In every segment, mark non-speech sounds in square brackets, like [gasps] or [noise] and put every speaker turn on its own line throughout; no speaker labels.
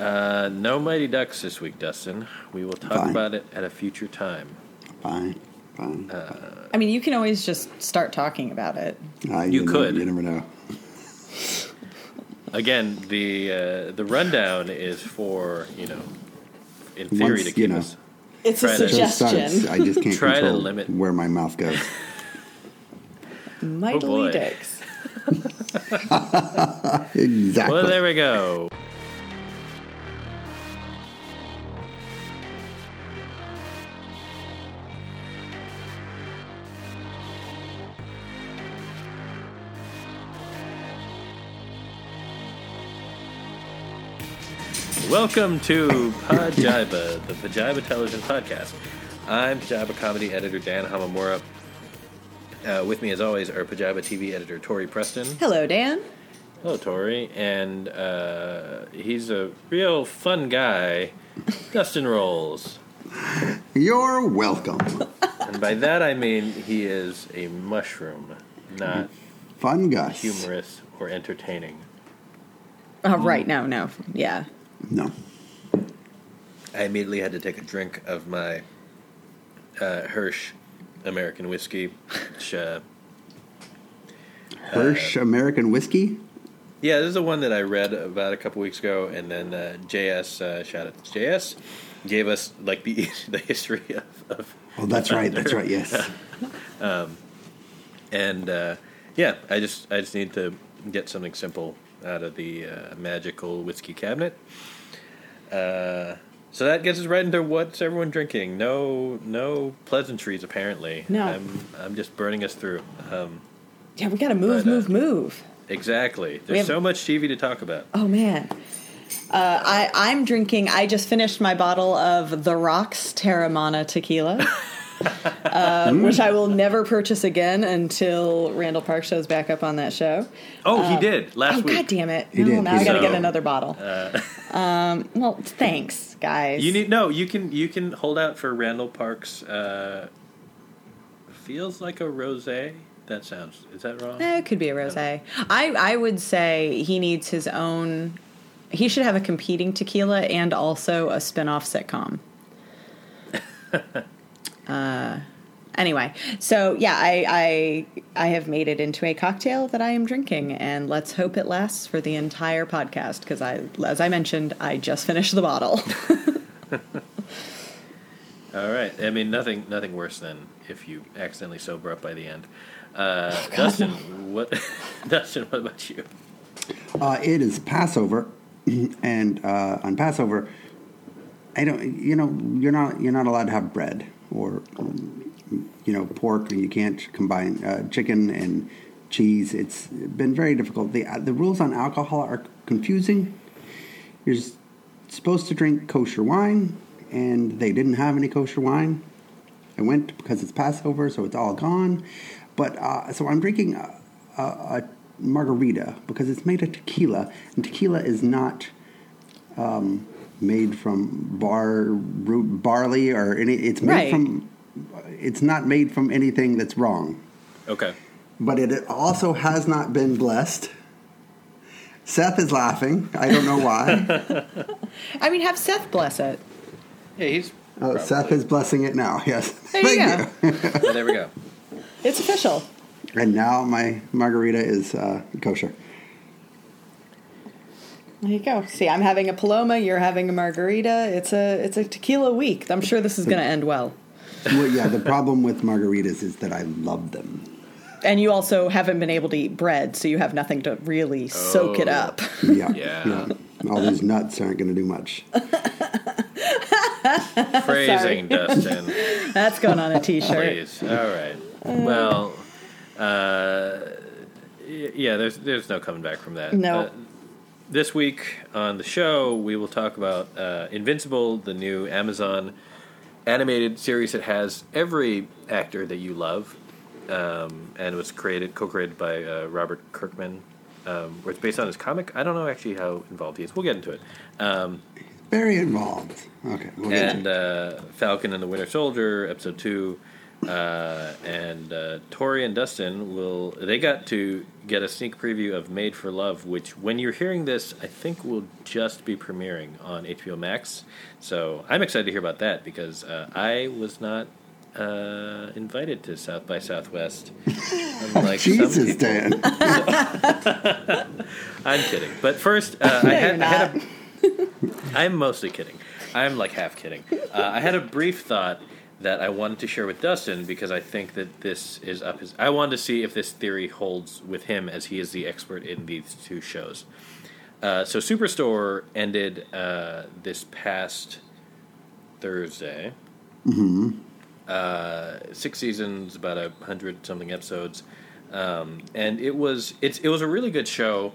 Uh, no Mighty Ducks this week, Dustin. We will talk
Fine.
about it at a future time.
Fine, fine.
Uh,
I mean, you can always just start talking about it.
Uh,
you
know-
could.
You never know.
Again, the uh, the rundown is for you know, in theory,
Once,
to
you know,
us
It's
Try
a suggestion.
starts, I just can't [laughs]
Try to
control
limit-
where my mouth goes. [laughs]
Mightily
boy.
dicks. [laughs]
Exactly.
Well, there we go. Welcome to Pajiba, the Pajiba Television Podcast. I'm Pajiba Comedy Editor Dan Hamamura. Uh, with me, as always, are Pajiba TV Editor Tori Preston.
Hello, Dan.
Hello, Tori. And uh, he's a real fun guy, [laughs] Dustin Rowles.
You're welcome.
And by that I mean he is a mushroom, not
Fun guy,
humorous or entertaining.
Oh, right. No, no. Yeah.
No.
I immediately had to take a drink of my uh, Hirsch American whiskey. Which, uh,
Hirsch American whiskey.
yeah, this is the one that I read about a couple weeks ago, and then uh, JS, uh, shout out to JS, gave us like the [laughs] the history of, of
Oh, that's right. That's right. Yes. [laughs]
um, and uh, yeah, I just I just need to get something simple out of the uh, magical whiskey cabinet. Uh, so that gets us right into what's everyone drinking. No, no pleasantries apparently.
No.
I'm I'm just burning us through. Um,
Yeah, we got to move,
But, uh,
move, move.
exactly. There's
have-
so much TV to talk about.
Oh, man. Uh, I, I'm drinking, I just finished my bottle of The Rocks Teremana tequila, [laughs] [laughs] uh, which I will never purchase again until Randall Park shows back up on that show.
Oh, he did last
oh,
week.
God damn it.
He
no,
did.
now I got to
So,
get another bottle. um, well, thanks, guys.
You need no. You can you can hold out for Randall Park's. Uh, feels like a rosé. That sounds. Is that wrong?
Eh, it could be a rosé. I I would say he needs his own. He should have a competing tequila and also a spin-off sitcom. [laughs] uh, anyway, so yeah, I, I I have made it into a cocktail that I am drinking, and let's hope it lasts for the entire podcast because I, as I mentioned, I just finished the bottle. [laughs]
All right. I mean, nothing nothing worse than if you accidentally sober up by the end. Uh, Dustin, what? [laughs] Dustin, what about you?
Uh, it is Passover, [clears throat] and uh, on Passover, I don't. You know, you're not you're not allowed to have bread or you know pork. And you can't combine uh, chicken and cheese. It's been very difficult. the uh, The rules on alcohol are confusing. You're supposed to drink kosher wine, and they didn't have any kosher wine. I went because it's Passover, so it's all gone. But uh, so I'm drinking a, a, a margarita because it's made of tequila, and tequila is not um, made from bar root barley or any. It's made
Right.
from. It's not made from anything that's wrong,
Okay.
but it also has not been blessed. Seth is laughing. I don't know why. [laughs]
I mean, have Seth bless it.
Yeah, he's.
Oh, Seth is blessing it now. Yes.
There you
Thank
go.
you.
Yeah, there we go.
It's official.
And now my margarita is uh, kosher.
There you go. See, I'm having a paloma. You're having a margarita. It's a it's a tequila week. I'm sure this is going to end well.
Well, yeah, the problem with margaritas is that I love them.
And you also haven't been able to eat bread, so you have nothing to really soak it
Oh.
up.
Yeah,
Yeah.
All these nuts aren't going to do much. [laughs]
Phrasing, Dustin.
That's going on a t-shirt.
Please. All right. Well, uh, yeah. There's there's no coming back from that.
No.
Uh, this week on the show, we will talk about uh, Invincible, the new Amazon animated series that has every actor that you love, um, and was created, co-created by uh, Robert Kirkman. Um, where it's based on his comic. I don't know actually how involved he is. We'll get into it. Um,
Very involved. Okay, we'll
and uh, Falcon and the Winter Soldier, episode two, Uh, and uh, Tori and Dustin will. They got to get a sneak preview of Made for Love, which, when you're hearing this, I think will just be premiering on HBO Max. So I'm excited to hear about that because uh, I was not uh, invited to South by Southwest. Unlike some
Jesus,
people.
Dan. [laughs] [laughs]
I'm kidding. But first, uh, I, had, I had a. [laughs] I'm mostly kidding. I'm like half kidding. Uh, I had a brief thought that I wanted to share with Dustin because I think that this is up his. I wanted to see if this theory holds with him as he is the expert in these two shows. Uh, so Superstore ended uh, this past Thursday. Mm-hmm. Uh, six seasons, about a hundred something episodes, um, and it was it's it was a really good show,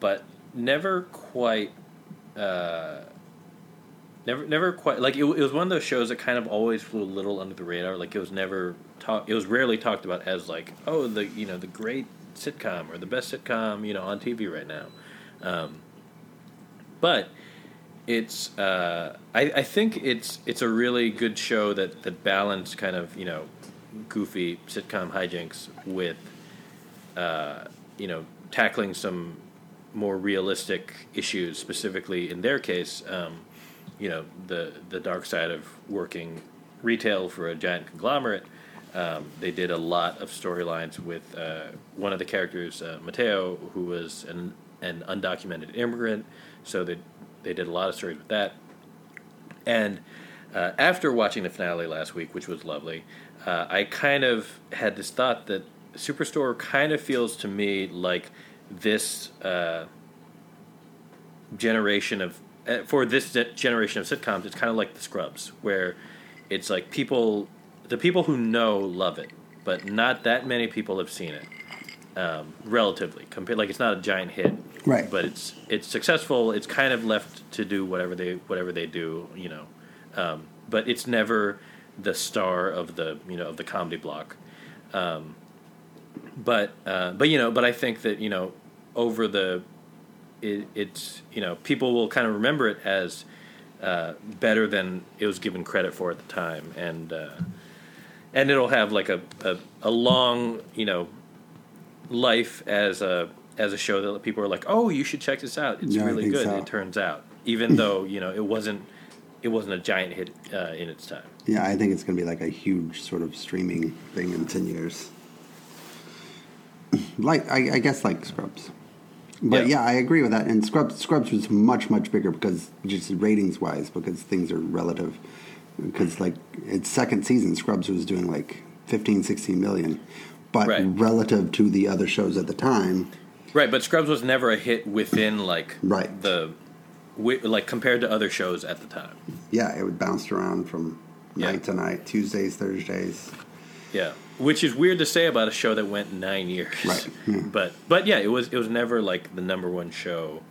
but never quite. Uh, Never, never quite like it, it was one of those shows that kind of always flew a little under the radar. Like it was never talk. It was rarely talked about as like, oh, the you know the great sitcom or the best sitcom you know on TV right now. Um, but it's uh, I, I think it's it's a really good show that that balanced kind of you know goofy sitcom hijinks with uh, you know tackling some more realistic issues specifically in their case um, you know the the dark side of working retail for a giant conglomerate. Um, they did a lot of storylines with uh, one of the characters uh, Mateo who was an an undocumented immigrant. So they they did a lot of stories with that. And uh, after watching the finale last week, which was lovely, uh, I kind of had this thought that Superstore kind of feels to me like this uh, generation of for this generation of sitcoms. It's kind of like The Scrubs, where it's like people, the people who know love it, but not that many people have seen it. Um, relatively compared, like it's not a giant hit,
Right.
But it's it's successful. It's kind of left to do whatever they whatever they do, you know. Um, but it's never the star of the you know of the comedy block. Um, but uh, but you know, but I think that you know over the it, it's you know people will kind of remember it as uh, better than it was given credit for at the time, and uh, and it'll have like a, a a long you know life as a as a show that people are like, oh, you should check this out. It's
Yeah,
really good.
so.
It turns out, even [laughs] though you know it wasn't it wasn't a giant hit uh, in its time.
Yeah, I think it's going to be like a huge sort of streaming thing in 10 years. [clears throat] Like, I, I guess like Scrubs. But
Yeah.
yeah. I agree with that. And Scrubs, Scrubs was much, much bigger because just ratings wise, because things are relative. Because, like, its second season, Scrubs was doing like 15, 16 million. But
Right.
relative to the other shows at the time,
Right, but Scrubs was never a hit within like
Right.
the like compared to other shows at the time.
yeah, it would bounce around from
Yeah.
night to night, Tuesdays, Thursdays.
Yeah, which is weird to say about a show that went nine years.
Right, yeah.
But but yeah, it was it was never like the number one show,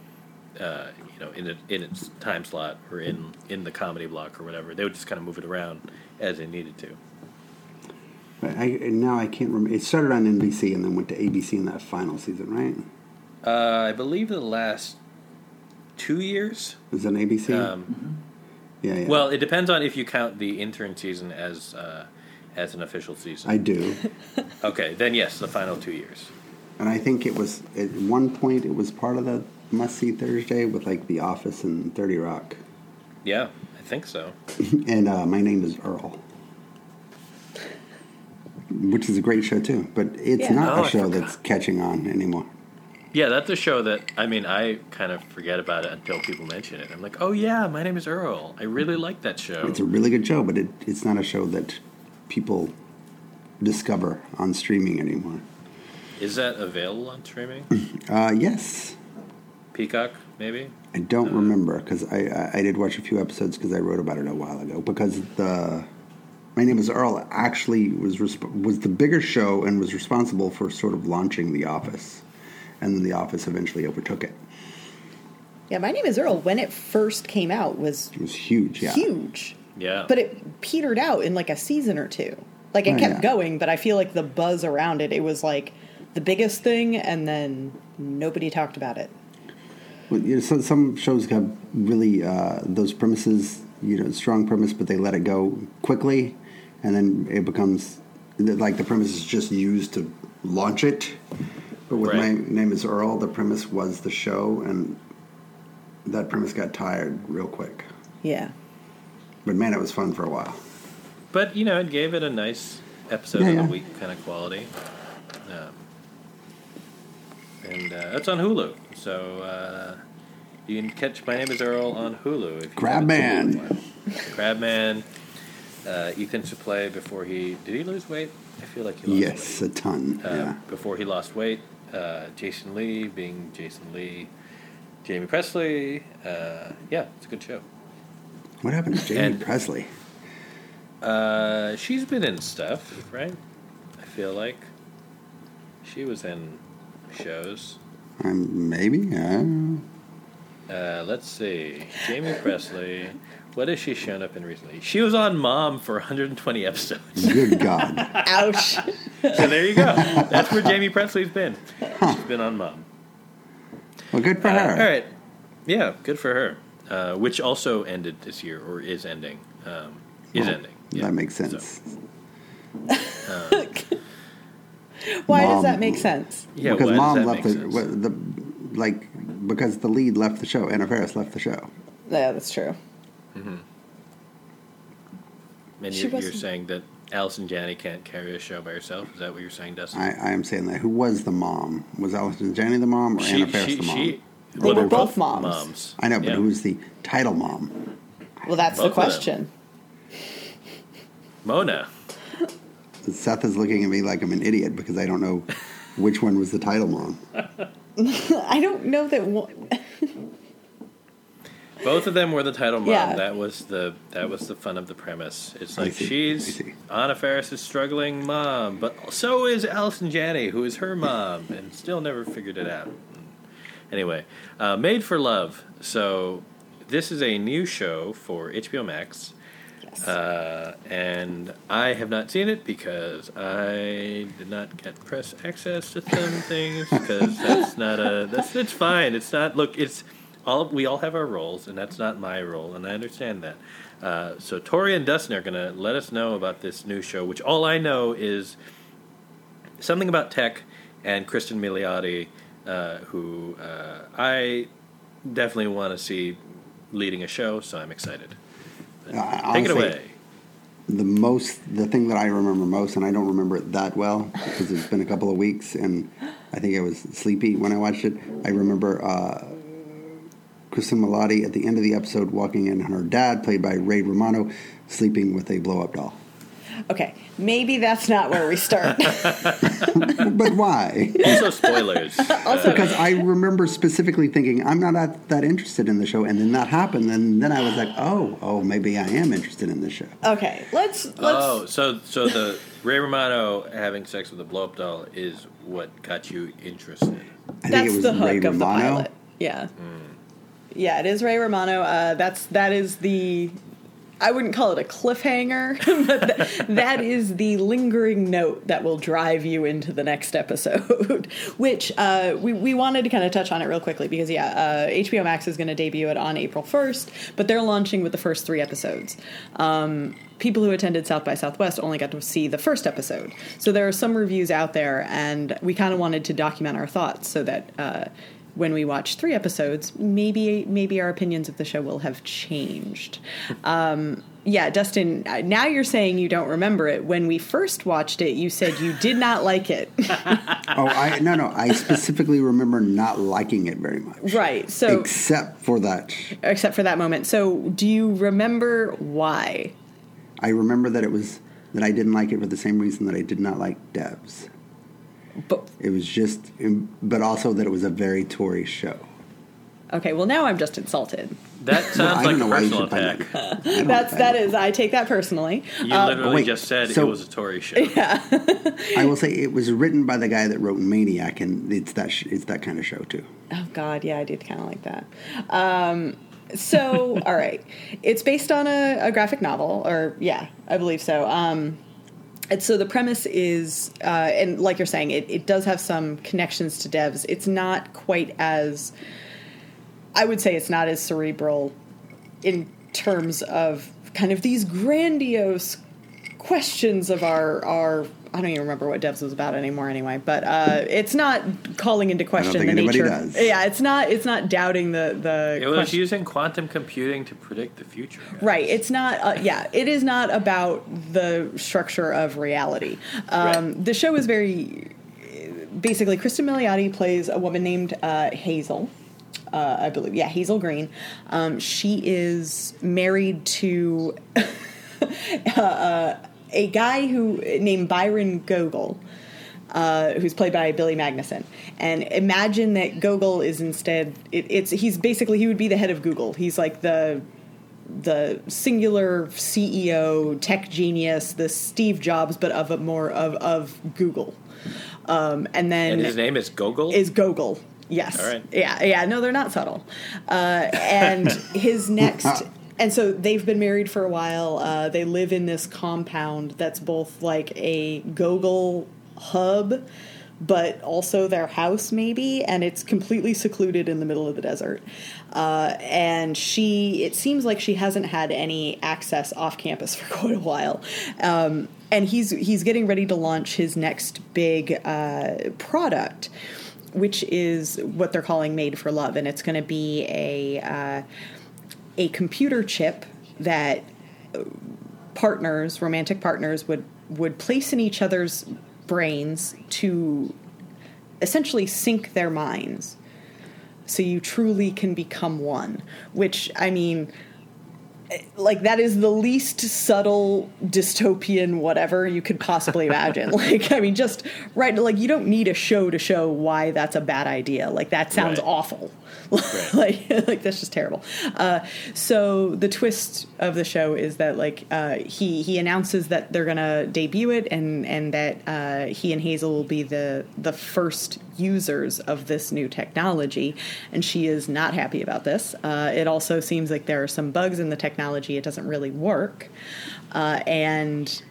uh, you know, in it, in its time slot or in in the comedy block or whatever. They would just kind of move it around as they needed to.
But I, and now I can't remember. It started on NBC and then went to ABC in that final season, right?
Uh, I believe the last two years.
Was it on ABC?
Um,
yeah, yeah.
Well, it depends on if you count the intern season as uh, as an official season.
I do, [laughs]
okay, then yes, the final two years.
and I think it was at one point it was part of the must see Thursday with like The Office and Thirty Rock,
Yeah, I think so. [laughs]
and uh, my name is Earl, which is a great show too. But it's
Yeah.
not
Oh,
a
I
show that's catching on anymore.
Yeah, that's a show that I mean I kind of forget about it until people mention it. I'm like, oh yeah, my name is Earl. I really like that show.
It's a really good show, but it, it's not a show that people discover on streaming anymore.
Is that available on streaming? [clears throat]
Uh, yes,
Peacock, maybe.
I don't remember because I, I I did watch a few episodes because I wrote about it a while ago. Because the my name is Earl actually was resp- was the bigger show and was responsible for sort of launching The Office, and then The Office eventually overtook it.
Yeah, my name is Earl. When it first came out, was
It was huge, yeah.
huge,
Yeah,
but it petered out in like a season or two. Like it
Oh,
kept
yeah.
going, but I feel like the buzz around it, it was like the biggest thing, and then nobody talked about it.
Well, you know, so, some shows have really uh, those premises, you know, strong premise, but they let it go quickly, and then it becomes like the premise is just used to launch it. But with
Right.
my name is Earl, the premise was the show, and that premise got tired real quick.
Yeah.
But man, it was fun for a while.
But you know, it gave it a nice episode
Yeah,
of
yeah.
the week kind of quality. Um, and uh, it's on Hulu, so uh, you can catch My Name Is Earl on Hulu. If you
Crab
haven't seen it
Man.
in a while. Crabman. Uh, Ethan Suplee before he did he lose weight? I feel like he lost
Yes, a ton.
Uh,
yeah.
Before he lost weight, uh, Jason Lee being Jason Lee, Jaime Pressly. Uh, yeah, it's a good show.
What happened to Jamie
and-
Presley?
Uh, she's been in stuff, right? I feel like she was in shows.
Um, maybe. Uh,
Uh, let's see, Jaime Pressly. What has she shown up in recently? She was on Mom for 120 episodes.
good God. [laughs]
Ouch.
so there you go. That's where Jaime Pressly's been. She's been on Mom.
Well, good for
Uh,
her.
all right. Yeah, good for her. Uh, which also ended this year, or is ending. Um, is
Well,
ending. Yeah.
That makes
So,
sense. [laughs]
Why does that make sense?
yeah,
because mom
that
left
make
the, the like because the lead left the show. Anna Faris left the show.
Yeah, that's true.
And
She
you're, you're saying that Allison Janney can't carry a show by herself? Is that what you're saying, Dustin?
I, I am saying that. Who was the mom? Was Allison Janney the mom or
she,
Anna Faris
she,
the mom?
she,
They
well,
were
they're
both moms.
I know, but
Yeah.
who's the title mom?
Well, that's
Both
the question.
Mona.
Seth is looking at me like I'm an idiot because I don't know which one was the title mom. [laughs]
I don't know that one.
Both of them were the title mom.
Yeah.
That was the that was the fun of the premise. It's like she's. Anna Faris' struggling mom, but so is Allison Janney, who is her mom, and still never figured it out. Anyway, uh, Made for Love. So this is a new show for HBO Max.
Yes.
Uh, and I have not seen it because I did not get press access to some things because that's not a that's it's fine. It's not look. It's all we all have our roles, and that's not my role, and I understand that. Uh, so Tori and Dustin are going to let us know about this new show, which all I know is something about tech and Kristen Milioti, uh, who uh, I definitely want to see leading a show. So I'm excited.
Uh,
Take it away.
The most, the thing that I remember most, and I don't remember it that well because it's been a couple of weeks, and I think I was sleepy when I watched it. I remember uh, Kristen Milioti at the end of the episode walking in, and her dad, played by Ray Romano, sleeping with a blow-up doll.
Okay, maybe that's not where we start. [laughs]
but why?
Also, spoilers. [laughs]
Also-
because I remember specifically thinking I'm not that, that interested in the show, and then that happened, and then I was like, oh, oh, maybe I am interested in this show.
okay, let's let's.
oh, so so the Ray Romano having sex with a blow up doll is what got you interested.
I
that's
it was
the hook
Ray
of the pilot. Yeah, yeah, it is Ray Romano. Uh, that's that is the. I wouldn't call it a cliffhanger, [laughs] but th- that is the lingering note that will drive you into the next episode. [laughs] Which uh, we we wanted to kind of touch on it real quickly because yeah, uh, HBO Max is going to debut it on April first, but they're launching with the first three episodes. Um, people who attended South by Southwest only got to see the first episode. So there are some reviews out there, and we kind of wanted to document our thoughts so that uh, when we watch three episodes, maybe maybe our opinions of the show will have changed. Um, yeah, Dustin, now you're saying you don't remember it. When we first watched it, you said you did not like it. [laughs]
Oh, I no, no. I specifically remember not liking it very much,
right. So,
except for that.
except for that moment. So, do you remember why?
I remember that it was that I didn't like it for the same reason that I did not like Devs.
But
It was just, but also that it was a very Tori show.
okay, well now I'm just insulted.
That [laughs] sounds
I
like
don't
a
know why you
personal attack.
that- I [laughs]
That's
find
that
it.
is. I take that personally.
You
Uh,
literally
wait,
just said
so-
it was a Tori show. [laughs] Yeah.
I will say it was written by the guy that wrote Maniac, and it's that sh- it's that kind of show too.
Oh God, yeah, I did kind of like that. Um, so, all right, it's based on a, a graphic novel, or yeah, I believe so. Um, and so the premise is, uh, and like you're saying, it, it does have some connections to devs. It's not quite as, I would say, it's not as cerebral in terms of kind of these grandiose questions of our our I don't even remember what Devs was about anymore. Anyway, but uh, it's not calling into question
think
the nature.
does.
Yeah, it's not. It's not doubting the the.
It was
question-
using quantum computing to predict the future. guys.
Right. It's not. Uh, yeah. It is not about the structure of reality. Um,
Right.
The show is very. Basically, Kristen Milioti plays a woman named uh, Hazel. Uh, I believe, yeah, Hazel Green. Um, she is married to [laughs] uh, a guy who named Byron Gogol, uh, who's played by Billy Magnussen. And imagine that Gogol is instead it, it's he's basically he would be the head of Google. He's like the the singular CEO, tech genius, the Steve Jobs, but of a more of of Google. Um, and then
And his name is Gogol.
is Gogol. Yes.
All right.
Yeah, yeah. No, they're not subtle. Uh, and his next, [laughs] and so they've been married for a while. Uh, they live in this compound that's both like a Gogol hub, but also their house, maybe, and it's completely secluded in the middle of the desert. Uh, and she, it seems like she hasn't had any access off campus [laughs] for quite a while. Um, and he's he's getting ready to launch his next big uh, product which is what they're calling Made for Love, and it's going to be a uh, a computer chip that partners, romantic partners, would would place in each other's brains to essentially sync their minds, so you truly can become one. Which I mean. Like that is the least subtle dystopian whatever you could possibly imagine. [laughs] like I mean, just right. Like you don't need a show to show why that's a bad idea. Like that sounds
Right.
awful.
Right. [laughs]
like like that's just terrible. Uh, so the twist of the show is that like uh, he he announces that they're gonna debut it and and that uh, he and Hazel will be the the first users of this new technology, and she is not happy about this. Uh, it also seems like there are some bugs in the technology; it doesn't really work, uh, and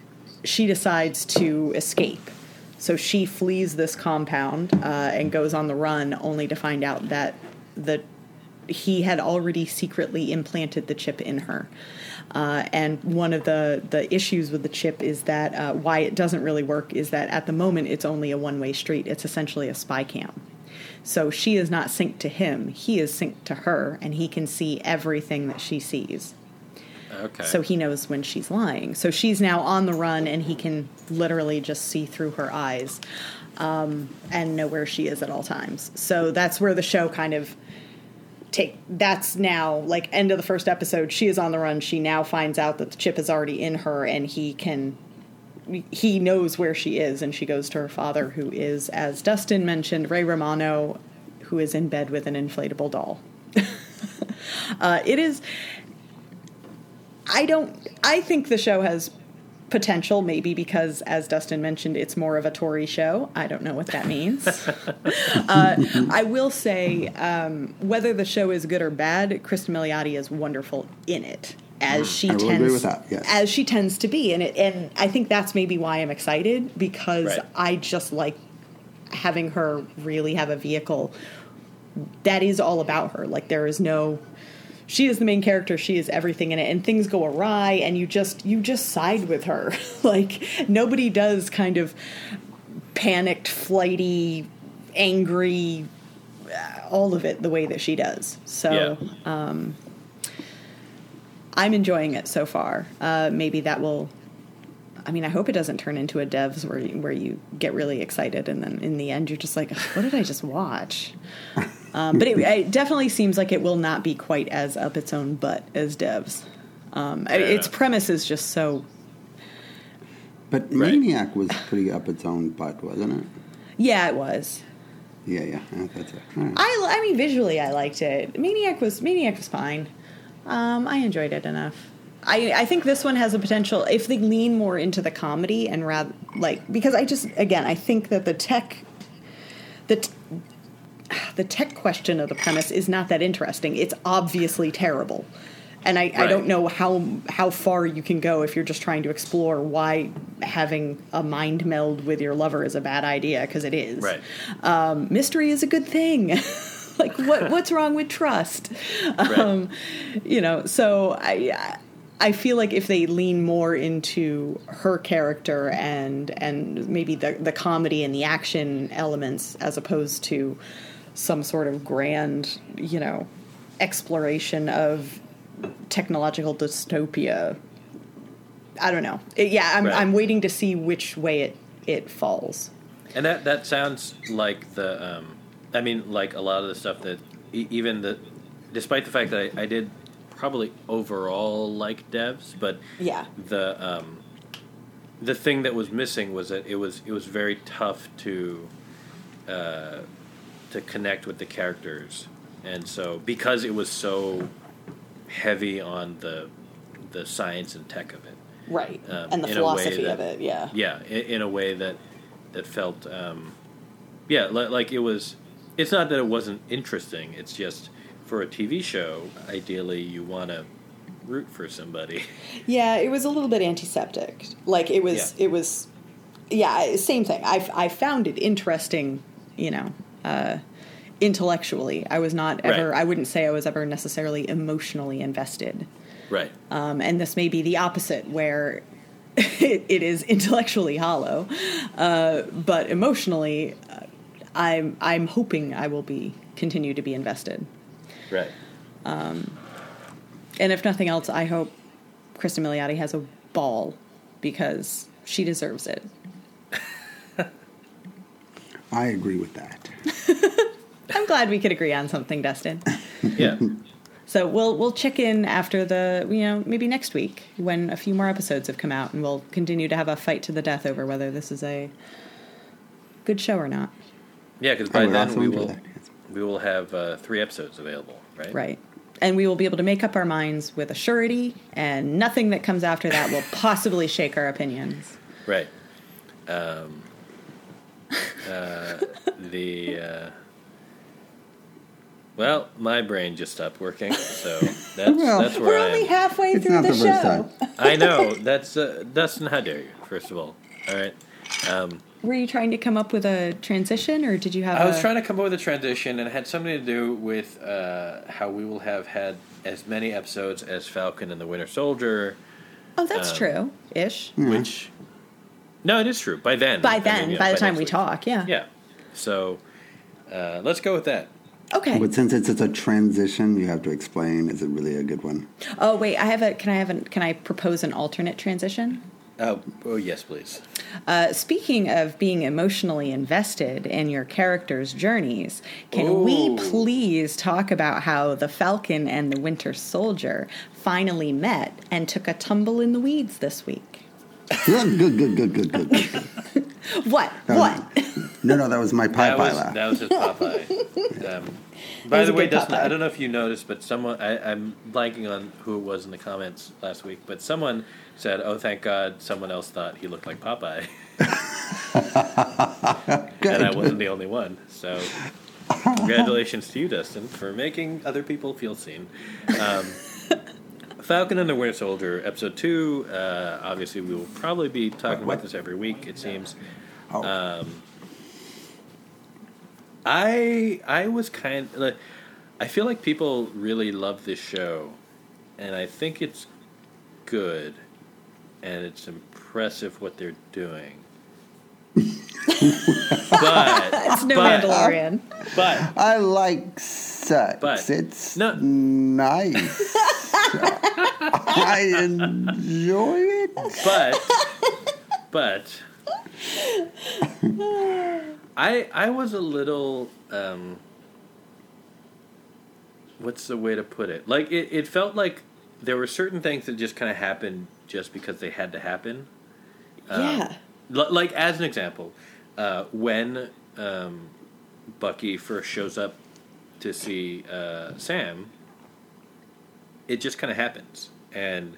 she decides to escape. So she flees this compound uh, and goes on the run, only to find out that the he had already secretly implanted the chip in her. Uh, and one of the, the issues with the chip is that uh, why it doesn't really work is that at the moment it's only a one way street. It's essentially a spy cam. So she is not synced to him, he is synced to her, and he can see everything that she sees.
okay.
So he knows when she's lying. So she's now on the run, and he can literally just see through her eyes um, and know where she is at all times. So that's where the show kind of take. That's now like end of the first episode. She is on the run. She now finds out that the chip is already in her, and he can. He knows where she is, and she goes to her father, who is, as Dustin mentioned, Ray Romano, who is in bed with an inflatable doll. [laughs] uh, it is. I don't. I think the show has potential, maybe because, as Dustin mentioned, it's more of a Tori show. I don't know what that means. [laughs] uh, I will say, um, whether the show is good or bad, Kristen Milioti is wonderful in it. As she
I will
tends,
agree with that, yes.
as she tends to be, and it, and I think that's maybe why I'm excited because
Right.
I just like having her really have a vehicle that is all about her. Like there is no she is the main character, she is everything in it and things go awry and you just you just side with her. [laughs] like nobody does kind of panicked, flighty, angry uh, all of it the way that she does. So
yeah.
I'm enjoying it so far. Uh, maybe that will. I mean, I hope it doesn't turn into a devs where you, where you get really excited and then in the end you're just like, what did I just watch? [laughs] Um, but it, it definitely seems like it will not be quite as up its own butt as devs. Um, I-
Yeah.
Its premise is just so.
But
Right.
Maniac was pretty up its own butt, wasn't it?
Yeah, it was.
Yeah, yeah, yeah, that's it. All right.
I, I mean, visually, I liked it. Maniac was Maniac was fine. Um, I enjoyed it enough. I, I think this one has a potential if they lean more into the comedy and rather like because I just again I think that the tech the t- the tech question of the premise is not that interesting. It's obviously terrible. And I, I don't know how how far you can go if you're just trying to explore why having a mind meld with your lover is a bad idea because it is
Right.
um, mystery is a good thing. [laughs] like what [laughs] what's wrong with trust?
Right.
Um, you know, so I I feel like if they lean more into her character and and maybe the the comedy and the action elements as opposed to some sort of grand, you know, exploration of technological dystopia. I don't know. It- yeah, I'm
Right.
I'm waiting to see which way it it falls.
And that that sounds like the, um, I mean, like a lot of the stuff that e- even the, despite the fact that I, I did probably overall like devs, but
Yeah.
the um, the thing that was missing was that it was it was very tough to uh, to connect with the characters, and so because it was so heavy on the the science and tech of it,
Right.
Um,
and the
in a way
philosophy
that-
of it, yeah.
yeah, in, in a way that that felt, um, yeah, li- like it was. It's not that it wasn't interesting. It's just for a TV show, ideally you want to root for somebody. [laughs]
Yeah, it was a little bit antiseptic. Like it was,
Yeah.
it was, yeah, same thing. I, I found it interesting, you know, uh, intellectually. I was not ever,
Right.
I wouldn't say I was ever necessarily emotionally invested.
right.
Um, and this may be the opposite, where [laughs] it, it is intellectually hollow, uh, but emotionally, uh, I'm I'm hoping I will be continue to be invested.
Right.
And if nothing else, I hope Kristen Milioti has a ball because she deserves it. [laughs]
I agree with that. [laughs]
I'm glad we could agree on something, Dustin. [laughs]
Yeah.
So we'll we'll check in after the you know maybe next week when a few more episodes have come out, and we'll continue to have a fight to the death over whether this is a good show or not.
Yeah, because by
would
then we will
that,
we will have uh, three episodes available, right?
Right. And we will be able to make up our minds with a surety, and nothing that comes after that will possibly shake our opinions.
Right. Um, uh, the uh, well, my brain just stopped working, so that's
Well,
that's where I'm
We're
I
only
am.
halfway
It's
through
not
the,
the first
show.
time.
I know that's uh, Dustin. How dare you? First of all, all right. Um,
Were you trying to come up with a transition, or did you have?
I was
a-
trying to come up with a transition, and it had something to do with uh, how we will have had as many episodes as Falcon and the Winter Soldier,
Oh, that's
um,
true, ish.
which. No, it is true. By then.
By
I
then,
mean, yeah,
by the time we
week.
talk, yeah.
Yeah. So, uh, let's go with that.
Okay.
But since it's, it's a transition, you have to explain. Is it really a good one?
Oh wait, I have a. Can I have a? Can I propose an alternate transition?
Oh, oh yes, please.
Uh, speaking of being emotionally invested in your characters' journeys, can we please talk about how the Falcon and the Winter Soldier finally met and took a tumble in the weeds this week?
Good, good, good, good, good, good. good. [laughs]
What?
That
What?
was- no, no, that was my pie
That
pie
was,
laugh.
that was his Popeye. [laughs] Um, by the way, Dustin, I don't know if you noticed, but someone I, I'm blanking on who it was in the comments last week, but someone said, "Oh, thank God, someone else thought he looked like Popeye," [laughs] and I wasn't the only one. So, congratulations to you, Dustin, for making other people feel seen. Um, Falcon and the Winter Soldier, episode two. Uh, obviously, we will probably be talking
What?
about this every week. It seems.
Oh.
Um, I I was kind like I feel like people really love this show, and I think it's good, and it's impressive what they're doing. But [laughs]
It's no
but,
Mandalorian.
but
I like sex.
But-
it's
No.
nice. [laughs] I enjoy it.
but but I I was a little um what's the way to put it? Like it, it felt like there were certain things that just kind of happened just because they had to happen. Um,
yeah.
L- like as an example, uh, when um, Bucky first shows up to see uh, Sam, it just kind of happens, and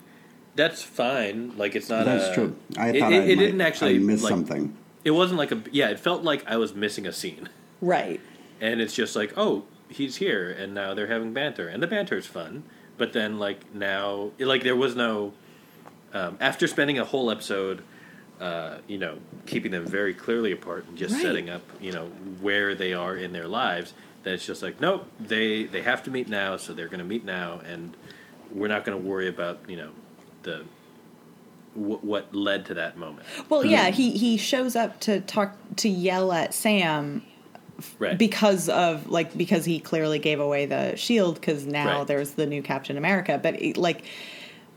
that's fine. Like it's not.
That's
a-
true. I
it,
thought
it,
I
it
might-
didn't actually
I missed
like,
something.
It wasn't like a. Yeah, it felt like I was missing a scene,
Right.
and it's just like, oh, he's here, and now they're having banter, and the banter's fun. But then, like now, like there was no. Um, after spending a whole episode uh, you know, keeping them very clearly apart and just
Right.
setting up, you know, where they are in their lives. That it's just like, nope, they they have to meet now, so they're going to meet now, and we're not going to worry about, you know, the w- what led to that moment.
Well, yeah, he he shows up to talk to yell at Sam
Right.
because of like because he clearly gave away the shield because now
Right.
there's the new Captain America. But it, like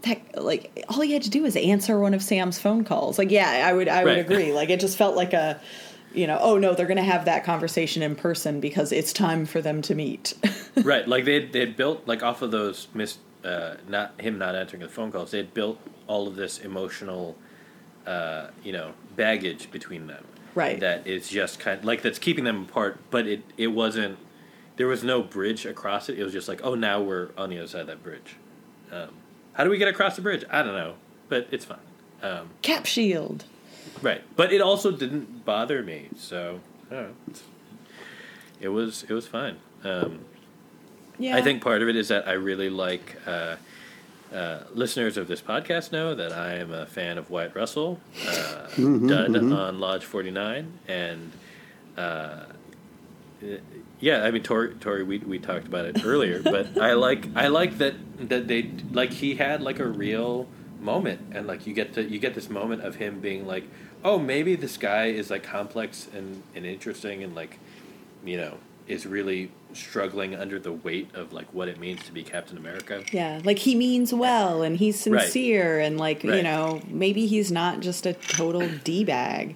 that, like all he had to do was answer one of Sam's phone calls. Like, yeah, I would I would
Right.
agree. Like, it just felt like a. You know, oh no, they're going to have that conversation in person because it's time for them to meet. [laughs]
right. Like they they had built like off of those mis uh, not him not answering the phone calls. They had built all of this emotional, uh, you know, baggage between them.
Right.
That is just kind like that's keeping them apart. But it it wasn't. There was no bridge across it. It was just like, oh, now we're on the other side of that bridge. Um, how do we get across the bridge? I don't know, but it's fine. Um,
Cap shield.
Right, but it also didn't bother me, so I don't know. It was it was fine. Um,
Yeah,
I think part of it is that I really like. Uh, uh, listeners of this podcast know that I am a fan of Wyatt Russell, uh, Dud on Lodge Forty Nine, and uh, yeah, I mean Tori, Tori we we talked about it earlier, but I like I like that that they like he had like a real moment, and like you get to you get this moment of him being like, oh, maybe this guy is like complex and and interesting, and like you know is really struggling under the weight of like what it means to be Captain America.
Yeah, like he means well and he's
Right.
sincere and like, you know, maybe he's not just a total D bag.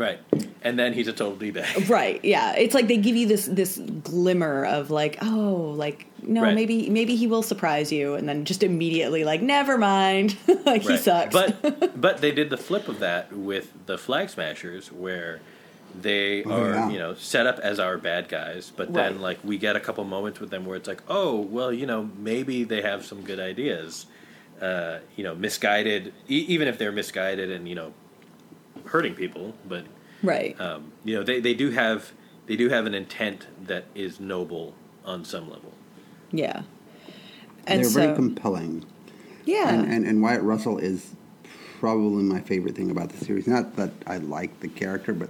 Right, and then he's a total d bag. [laughs]
Right. Yeah. It's like they give you this this glimmer of like, oh, like no,
Right.
maybe maybe he will surprise you and then just immediately like never mind. [laughs] like he
Right.
sucks.
But [laughs] but they did the flip of that with the Flag Smashers, where they
Oh,
are
yeah.
you know set up as our bad guys, but then like we get a couple moments with them where it's like, oh well, you know maybe they have some good ideas, uh, you know misguided, e- even if they're misguided and you know hurting people, but
right.
um, you know they, they do have they do have an intent that is noble on some level.
yeah. And
They're
so
very compelling.
yeah.
And, and and Wyatt Russell is probably my favorite thing about the series. Not that I like the character, but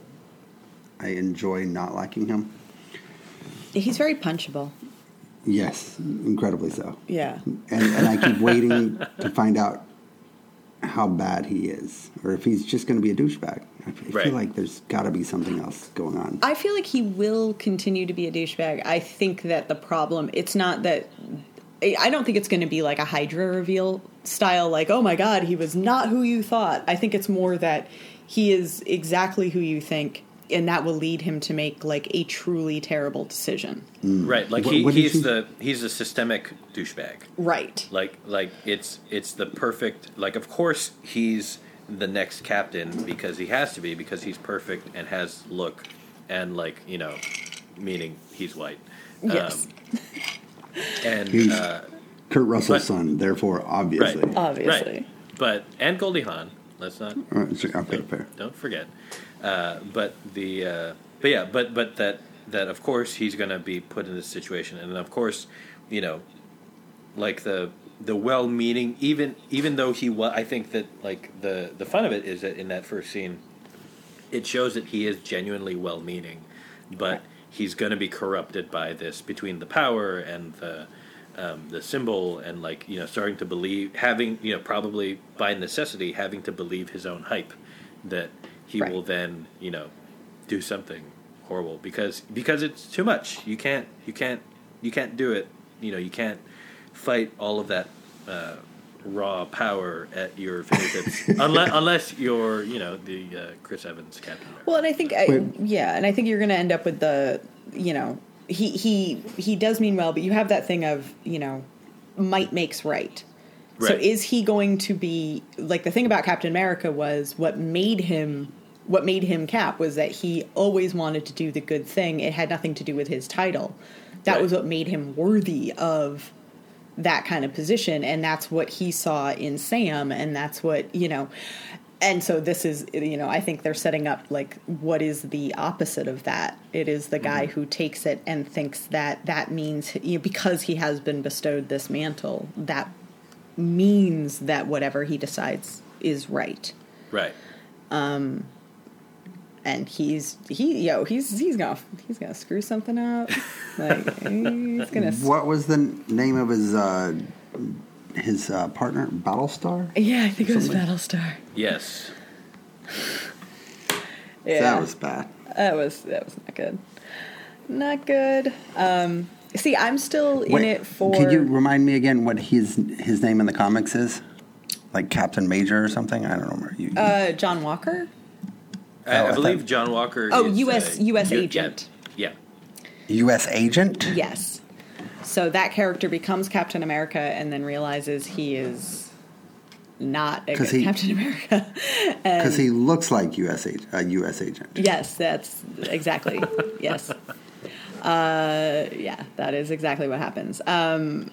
I enjoy not liking him.
he's very punchable.
Yes, incredibly so.
Yeah.
And and I keep waiting [laughs] to find out how bad he is, or if he's just going to be a douchebag. I f- I
Right.
feel like there's got to be something else going on.
I feel like he will continue to be a douchebag. I think that the problem it's not that I don't think it's going to be like a Hydra reveal style like oh my god, he was not who you thought. I think it's more that he is exactly who you think and that will lead him to make like a truly terrible decision.
Right, like he,
what did
he's
you-
the he's a systemic douchebag.
Right.
like like it's it's the perfect like of course he's the next captain because he has to be because he's perfect and has look and like you know meaning he's white
Yes.
um, and
He's
uh,
Kurt Russell's
but-
son, therefore, obviously.
Right.
Obviously.
right but and Goldie Hawn let's not
so- okay,
don't,
fair.
don't forget uh, but the uh, but yeah but but that that of course he's going to be put in this situation. And of course you know like the the well-meaning even even though he was i think that like the the fun of it is that in that first scene it shows that he is genuinely well-meaning. But he's going to be corrupted by this between the power and the um, the symbol and like you know starting to believe having you know probably by necessity having to believe his own hype that he
Right.
will then you know do something horrible because because it's too much you can't you can't you can't do it you know you can't fight all of that uh, raw power at your fingertips [laughs] unless unless you're you know the uh, Chris Evans Captain America.
Well, and I think I, yeah, and I think you're going to end up with the you know he he he does mean well, but you have that thing of you know might makes right. So is he going to be like the thing about Captain America was what made him what made him Cap was that he always wanted to do the good thing. It had nothing to do with his title. That
Right.
was what made him worthy of that kind of position and that's what he saw in Sam and that's what you know and so this is you know I think they're setting up like what is the opposite of that it is the guy mm-hmm. who takes it and thinks that that means you know, because he has been bestowed this mantle that means that whatever he decides is right
Right.
Um, and he's he yo he's he's gonna he's gonna screw something up like he's gonna [laughs]
What was the name of his uh, his uh, partner Battlestar.
Yeah, I think it was
Something.
Battlestar.
Yes.
Yeah,
That was bad.
that was that was not good. Not good. Um, see, I'm still in it for.
Could you remind me again what his his name in the comics is? Like Captain Major or something? I don't remember. You,
uh, John Walker.
I,
Oh, I
I believe John Walker.
Oh,
is,
US US
U- yeah,
agent.
Yeah.
U.S. agent.
Yes. So that character becomes Captain America and then realizes he is not a
'Cause
good
he-
Captain America. [laughs]
Because he looks like U.S. ag- a U.S. agent.
Yes, that's exactly. [laughs] yes. Uh, yeah, that is exactly what happens. Um,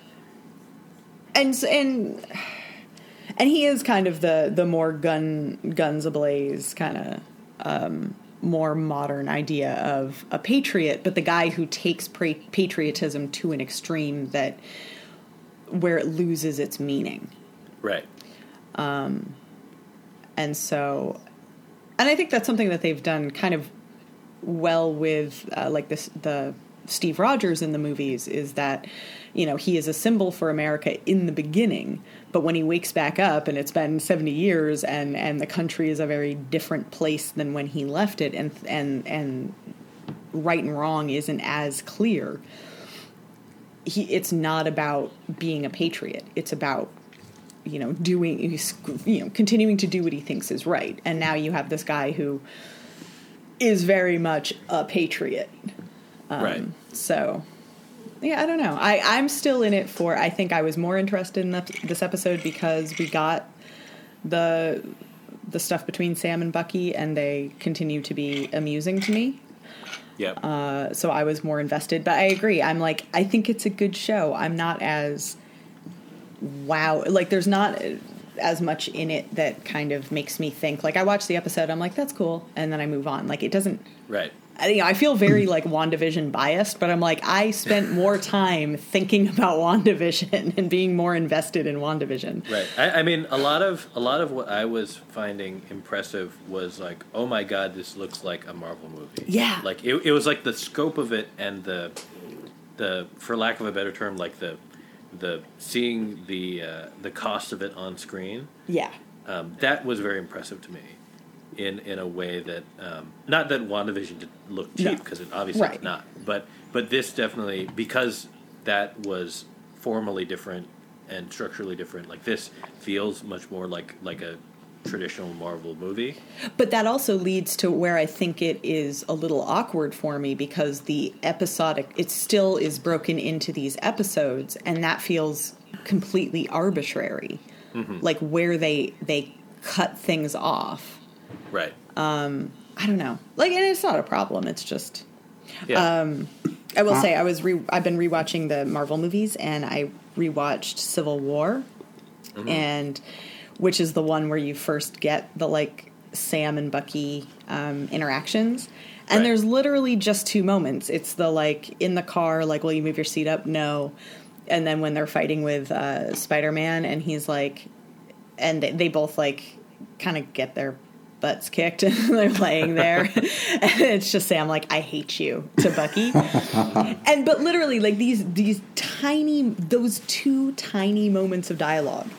and and and he is kind of the the more gun guns ablaze kind of um, more modern idea of a patriot, but the guy who takes pra- patriotism to an extreme that where it loses its meaning.
Right.
And so, and I think that's something that they've done kind of well with, uh, like this, the Steve Rogers in the movies is that, you know, he is a symbol for America in the beginning, but when he wakes back up and it's been 70 years and, and the country is a very different place than when he left it and, and, and right and wrong isn't as clear. He, it's not about being a patriot. It's about you know doing you know continuing to do what he thinks is right and now you have this guy who is very much a patriot um,
right.
so yeah i don't know i i'm still in it for i think i was more interested in that, this episode because we got the the stuff between sam and bucky and they continue to be amusing to me
Yep.
uh, so I was more invested. But I agree. I'm like, I think it's a good show. I'm not as wow. Like, there's not as much in it that kind of makes me think. Like, I watch the episode, I'm like, that's cool, and then I move on. Like, it doesn't.
right.
I, you know, I feel very like WandaVision biased, but I'm like, I spent more time thinking about WandaVision [laughs] and being more invested in WandaVision.
Right. I, I mean, a lot of a lot of what I was finding impressive was like, oh my god, this looks like a Marvel movie.
Yeah.
Like it, it was like the scope of it and the the for lack of a better term, like the the seeing the uh, the cost of it on screen.
Yeah.
Um, that was very impressive to me. In, in a way that um, not that WandaVision did look cheap
No.
because it obviously
Right.
not, but but this definitely because that was formally different and structurally different. Like this feels much more like like a traditional Marvel movie.
But that also leads to where I think it is a little awkward for me because the episodic, it still is broken into these episodes, and that feels completely arbitrary. Like where they they cut things off.
Right.
I don't know. Like, and it's not a problem. It's just
Yeah.
um, I will say I was re- I've been rewatching the Marvel movies and I rewatched Civil War, and which is the one where you first get the like Sam and Bucky um, interactions. And
Right.
there's literally just two moments. It's the like in the car, like, will you move your seat up? No. And then when they're fighting with uh, Spider Man, and he's like, and they, they both like kind of get their butts kicked [laughs] and they're laying there [laughs] and it's just Sam like I hate you to Bucky and but literally like these these tiny those two tiny moments of dialogue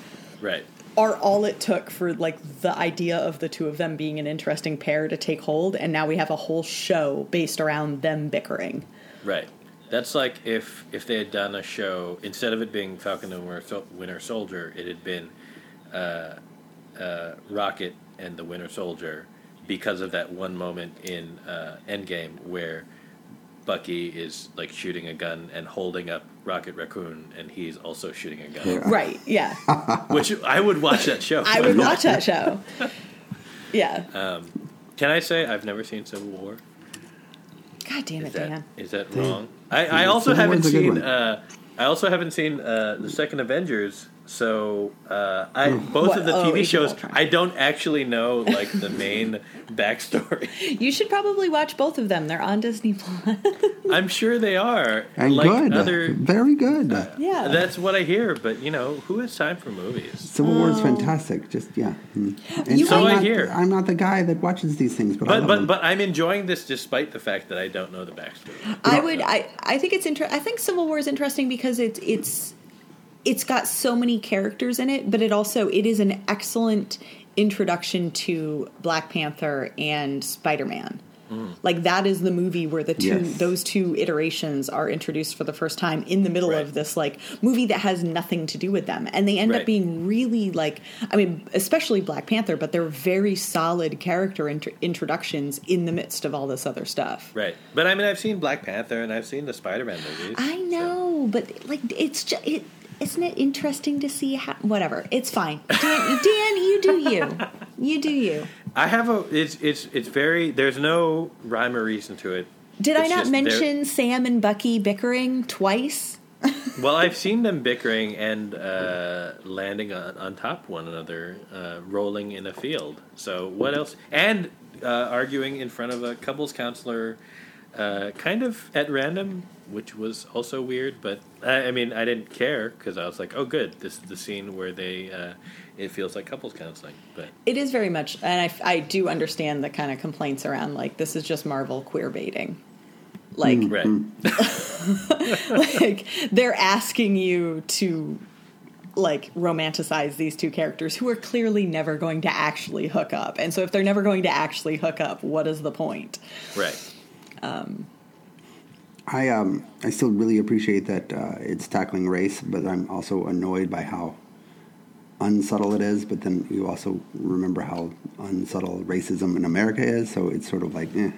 right.
are all it took for like the idea of the two of them being an interesting pair to take hold and now we have a whole show based around them bickering
Right. That's like if if they had done a show instead of it being Falcon and Winter, Sol- Soldier, it had been uh, uh, Rocket and the Winter Soldier because of that one moment in uh, Endgame where Bucky is like shooting a gun and holding up Rocket Raccoon, and he's also shooting a gun.
Yeah.
right yeah [laughs]
Which I would watch that show.
I would watch that show yeah
Can I say I've never seen Civil War?
god damn
Is
it
that
Dan
is that wrong? I, I also
Civil
haven't
War's a good
seen. Uh, I also haven't seen uh, the second Avengers. So uh, I both
What?
of the
Oh,
TV
Age of
shows. I don't actually know like the main [laughs] backstory.
you should probably watch both of them they're on Disney Plus [laughs]
I'm sure they are
And
like
good.
other.
Very good.
yeah
That's what I hear, but you know, who has time for movies?
Civil War is fantastic. Just yeah. Mm. And
You
So
I'm
I
not,
hear.
I'm not the guy that watches these things, but,
but but, but, I'm enjoying this despite the fact that I don't know the backstory.
I would. I. I think it's inter- I think Civil War is interesting because it's it's it's got so many characters in it, but it also it is an excellent introduction to Black Panther and Spider Man. Hmm. Like that is the movie where the two
Yes.
those two iterations are introduced for the first time in the middle
Right.
of this like movie that has nothing to do with them, and they end
Right.
up being really like I mean, especially Black Panther, but they're very solid character int- introductions in the midst of all this other stuff.
Right. But I mean, I've seen Black Panther and I've seen the Spider-Man movies.
I
so-
know, but like it's just it. Isn't it interesting to see how? Whatever, it's fine. Dan, Dan, you do you. You do you.
I have a. It's it's it's very. There's no rhyme or reason to it.
Did I not mention Sam and Bucky bickering twice? [laughs]
Well, I've seen them bickering and uh, landing on, on top of one another, uh, rolling in a field. So what else? And uh, arguing in front of a couples counselor, uh, kind of at random, which was also weird. But I, I mean, I didn't care because I was like, "Oh, good, this is the scene where they." Uh, it feels like couples counseling, but
It is very much, and I, I do understand the kind of complaints around like this is just Marvel queer baiting. Like,
right, [laughs]
like they're asking you to like romanticize these two characters who are clearly never going to actually hook up. And so if they're never going to actually hook up, what is the point?
right.
I um I still really appreciate that uh, it's tackling race, but I'm also annoyed by how unsubtle it is. But then you also remember how unsubtle racism in America is, so it's sort of like, eh.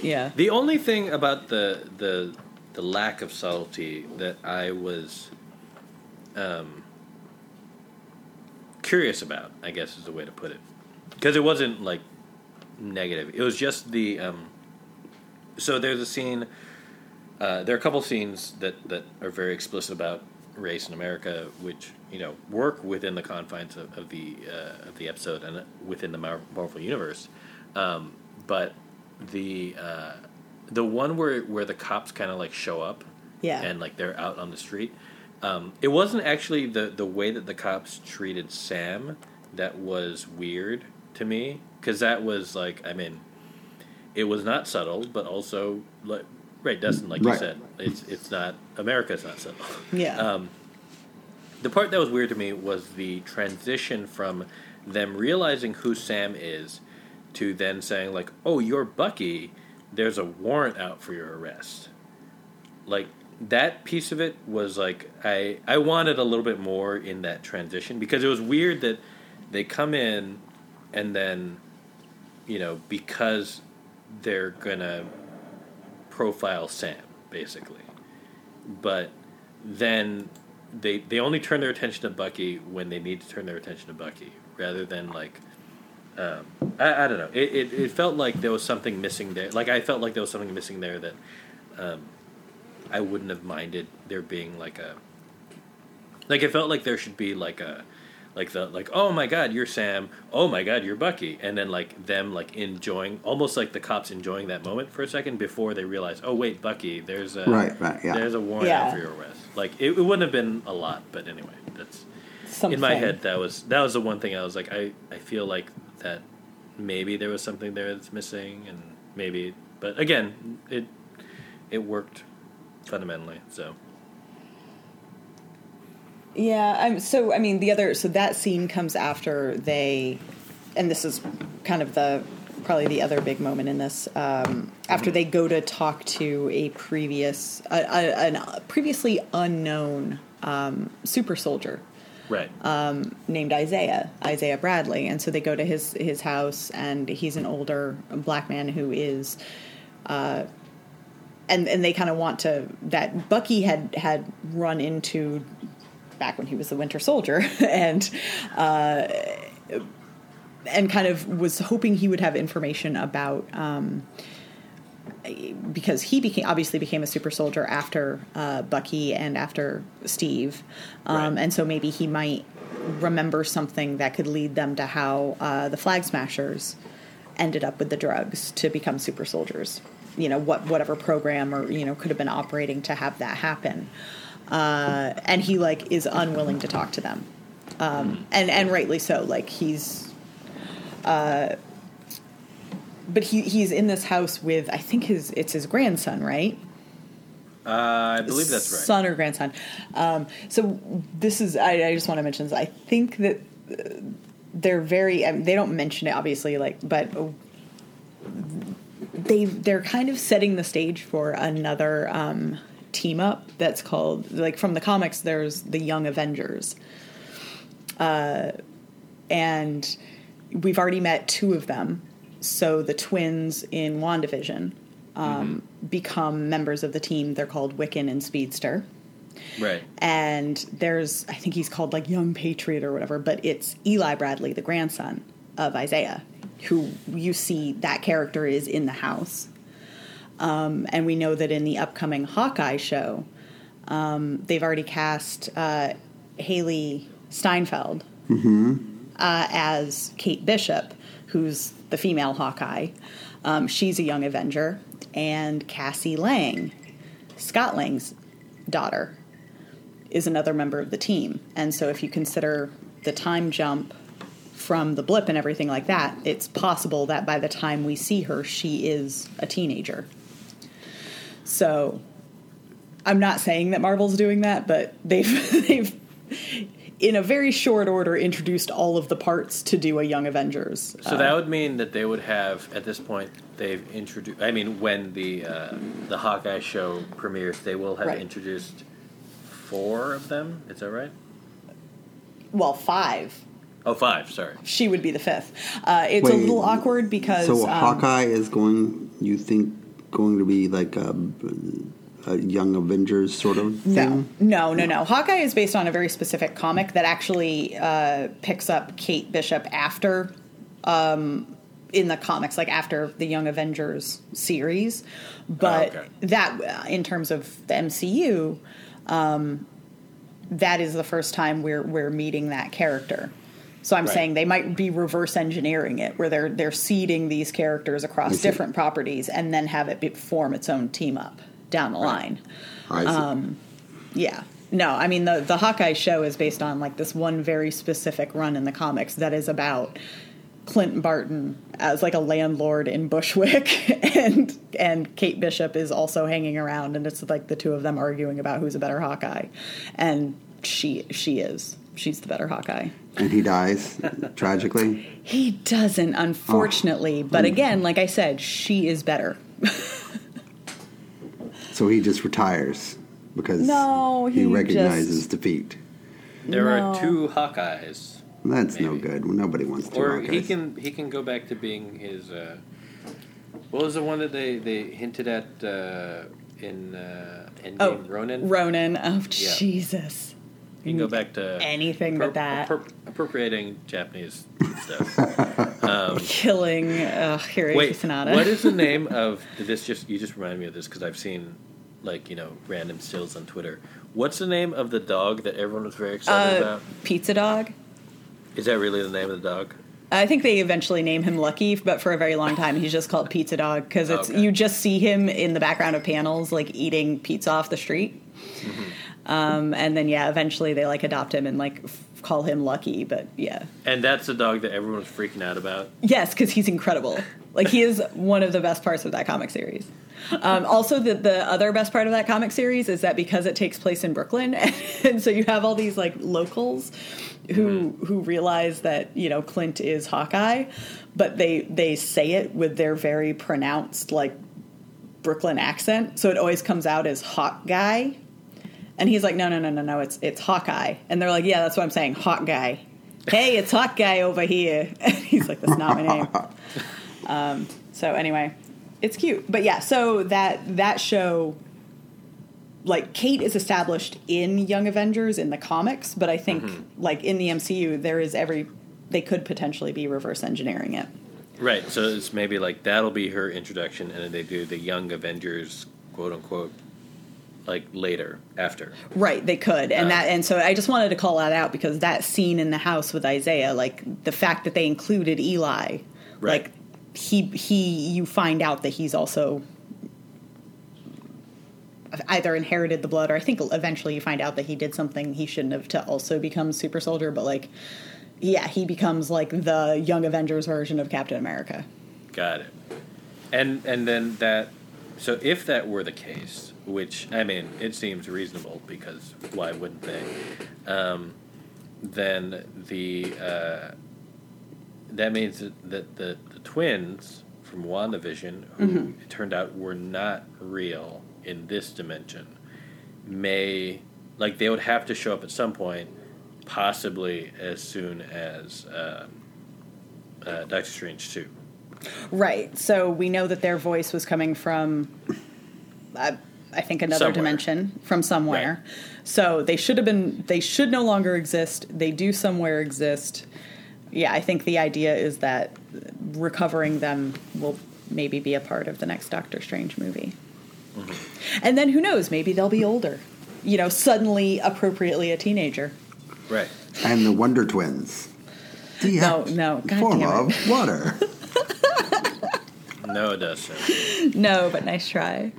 Yeah.
The only thing about the the the lack of subtlety that I was um, curious about, I guess is the way to put it, because it wasn't like negative. It was just the um, so there's a scene. Uh, there are a couple scenes that that are very explicit about race in America, which you know work within the confines of, of the uh, of the episode and within the Mar- Marvel universe. Um, but the uh, the one where where the cops kind of like show up,
Yeah.
and like they're out on the street. Um, it wasn't actually the the way that the cops treated Sam that was weird to me because that was like I mean, it was not subtle, but also like right, Dustin, like you said, it's it's not America's not subtle.
Yeah. [laughs]
Um, the part that was weird to me was the transition from them realizing who Sam is to then saying like, "Oh, you're Bucky. There's a warrant out for your arrest." Like that piece of it was like I I wanted a little bit more in that transition because it was weird that they come in and then you know because they're gonna profile Sam basically, but then they they only turn their attention to Bucky when they need to turn their attention to Bucky rather than like um, I, I don't know. It, it it felt like there was something missing there. Like I felt like there was something missing there that um, I wouldn't have minded there being like a like it felt like there should be like a like the like oh my god you're Sam. Oh my god you're Bucky. And then like them like enjoying almost like the cops enjoying that moment for a second before they realize oh wait Bucky there's a
Right, right, yeah.
there's a warrant
Yeah.
out for your arrest. Like it, it wouldn't have been a lot but anyway that's in my head that was that was the one thing I was like I I feel like that maybe there was something there that's missing and maybe but again it it worked fundamentally so
Yeah, I'm so I mean the other so that scene comes after they and this is kind of the probably the other big moment in this um, after they go to talk to a previous a, a, a previously unknown um, super soldier
right.
named Isaiah, Isaiah Bradley, and so they go to his his house, and he's an older black man who is, uh, and and they kind of want to that Bucky had had run into back when he was the Winter Soldier, [laughs] and. Uh, and kind of was hoping he would have information about um, because he became obviously became a super soldier after uh, Bucky and after Steve, um,
Right.
and so maybe he might remember something that could lead them to how uh, the Flag Smashers ended up with the drugs to become super soldiers. You know what whatever program or you know could have been operating to have that happen, uh, and he like is unwilling to talk to them, um, and and rightly so. Like he's uh, but he he's in this house with I think his it's his grandson, right?
Uh, I believe that's right.
son or grandson. Um, so this is I, I just want to mention this. I think that uh, they're very. I mean, they don't mention it obviously, like, but they they're kind of setting the stage for another um, team up that's called like from the comics. There's the Young Avengers, uh, and we've already met two of them. So the twins in Wandavision um, become members of the team. They're called Wiccan and Speedster
Right.
and there's I think he's called like Young Patriot or whatever, but it's Eli Bradley, the grandson of Isaiah, who you see that character is in the house. Um, and we know that in the upcoming Hawkeye show, um, they've already cast uh, Hailee Steinfeld uh, as Kate Bishop, who's the female Hawkeye. Um, she's a young Avenger, and Cassie Lang, Scott Lang's daughter, is another member of the team. And so if you consider the time jump from the blip and everything like that, it's possible that by the time we see her, she is a teenager. So I'm not saying that Marvel's doing that, but they've [laughs] they've in a very short order introduced all of the parts to do a Young Avengers.
So that would mean that they would have at this point they've introduced. I mean, when the uh, the Hawkeye show premieres, they will have
Right.
introduced four of them. Is that right?
well, five.
Oh, five. Sorry.
She would be the fifth. Uh, it's a little awkward because
So
um,
Hawkeye is going. You think going to be like a, a young Avengers sort of
No,
thing?
no, no, no. Hawkeye is based on a very specific comic that actually uh, picks up Kate Bishop after, um, in the comics, like after the Young Avengers series. But
Oh, okay.
that, uh, in terms of the MCU, um, that is the first time we're we're meeting that character. So I'm
Right.
saying they might be reverse engineering it, where they're they're seeding these characters across different properties and then have it be, form its own team up down the line.
I see.
Um, Yeah. No, I mean the the Hawkeye show is based on like this one very specific run in the comics that is about Clint Barton as like a landlord in Bushwick [laughs] and and Kate Bishop is also hanging around and it's like the two of them arguing about who's a better Hawkeye. And she she is. She's the better Hawkeye.
and he dies tragically. [laughs]
He doesn't, unfortunately. But again, like I said, she is better. [laughs]
So he just retires because
No,
he,
he
recognizes
just-
defeat.
There
No.
are two Hawkeyes,
That's no good. Nobody wants to.
or he can he can go back to being his. Uh, what was the one that they they hinted at uh, in uh, Endgame?
Oh,
Ronin.
Ronan. Oh,
Yeah.
Jesus.
He can go back to
Anything but that.
appro- appropriating Japanese stuff. [laughs] um,
Killing uh, Hiroyuki
wait,
Sanada.
what is the [laughs] name of this? Just you just reminded me of this because I've seen like you know random stills on Twitter. What's the name of the dog that everyone was very excited
uh,
about?
Pizza Dog?
Is that really the name of the dog?
I think they eventually name him Lucky, but for a very long time he's just called Pizza Dog because it's
Okay.
you just see him in the background of panels like eating pizza off the street.
Mm-hmm.
Um, and then yeah, eventually they like adopt him and like f- call him Lucky. But yeah,
And that's the dog that everyone's freaking out about.
yes, because he's incredible. Like he is one of the best parts of that comic series. Um, also, the the other best part of that comic series is that because it takes place in Brooklyn, [laughs] and so you have all these like locals who who realize that you know Clint is Hawkeye, but they they say it with their very pronounced like Brooklyn accent, so it always comes out as Hawk Guy. And he's like, no, no, no, no, no, it's it's Hawkeye. And they're like, yeah, that's what I'm saying, Hawk Guy. Hey, it's Hawk Guy over here. [laughs] And he's like, that's not my name. [laughs] Um, so anyway, it's cute. But yeah, so that that show like Kate is established in Young Avengers in the comics, but I think like in the MCU there is every they could potentially be reverse engineering it.
Right. So it's maybe like that'll be her introduction, and then they do the Young Avengers, quote unquote, like later after.
Right, they could. And
Uh.
that and so I just wanted to call that out because that scene in the house with Isaiah, like the fact that they included Eli,
Right.
like he he you find out that he's also either inherited the blood or I think eventually you find out that he did something he shouldn't have to also become super soldier, but like yeah, he becomes like the young Avengers version of Captain America.
Got it. And and then that so if that were the case, which I mean, it seems reasonable because why wouldn't they? Um, then the uh, that means that the, the, twins from WandaVision, who
Mm-hmm.
it turned out were not real in this dimension, may like they would have to show up at some point, possibly as soon as um, uh, Doctor Strange two.
Right. So we know that their voice was coming from, uh, I think, another
Somewhere.
dimension from somewhere.
Right.
So they should have been. They should no longer exist. They do somewhere exist. Yeah, I think the idea is that recovering them will maybe be a part of the next Doctor Strange movie.
Mm-hmm.
And then who knows? Maybe they'll be older. You know, suddenly appropriately a teenager.
Right.
And the Wonder Twins. The
No, no, God
form
damn it.
of water. [laughs]
No, it doesn't.
No, but nice try.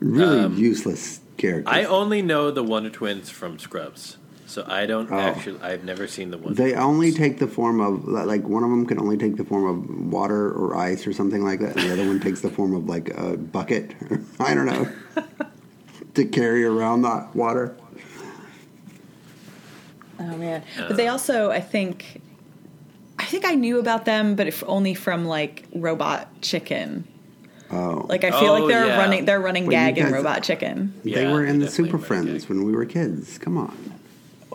Really
Um,
useless characters.
I only know the Wonder Twins from Scrubs, so I don't
Oh.
actually. I've never seen the Wonder.
They
Twins.
only take the form of like one of them can only take the form of water or ice or something like that, and the other one takes the form of like a bucket. [laughs] I don't know [laughs] to carry around that water.
Oh man! But they also, I think, I think I knew about them, but if only from like Robot Chicken.
Oh,
Like I feel
Oh,
like they're
yeah.
running, they're running
Well, you
gag in Robot Chicken.
they were in the Super Friends when we were kids. Come on.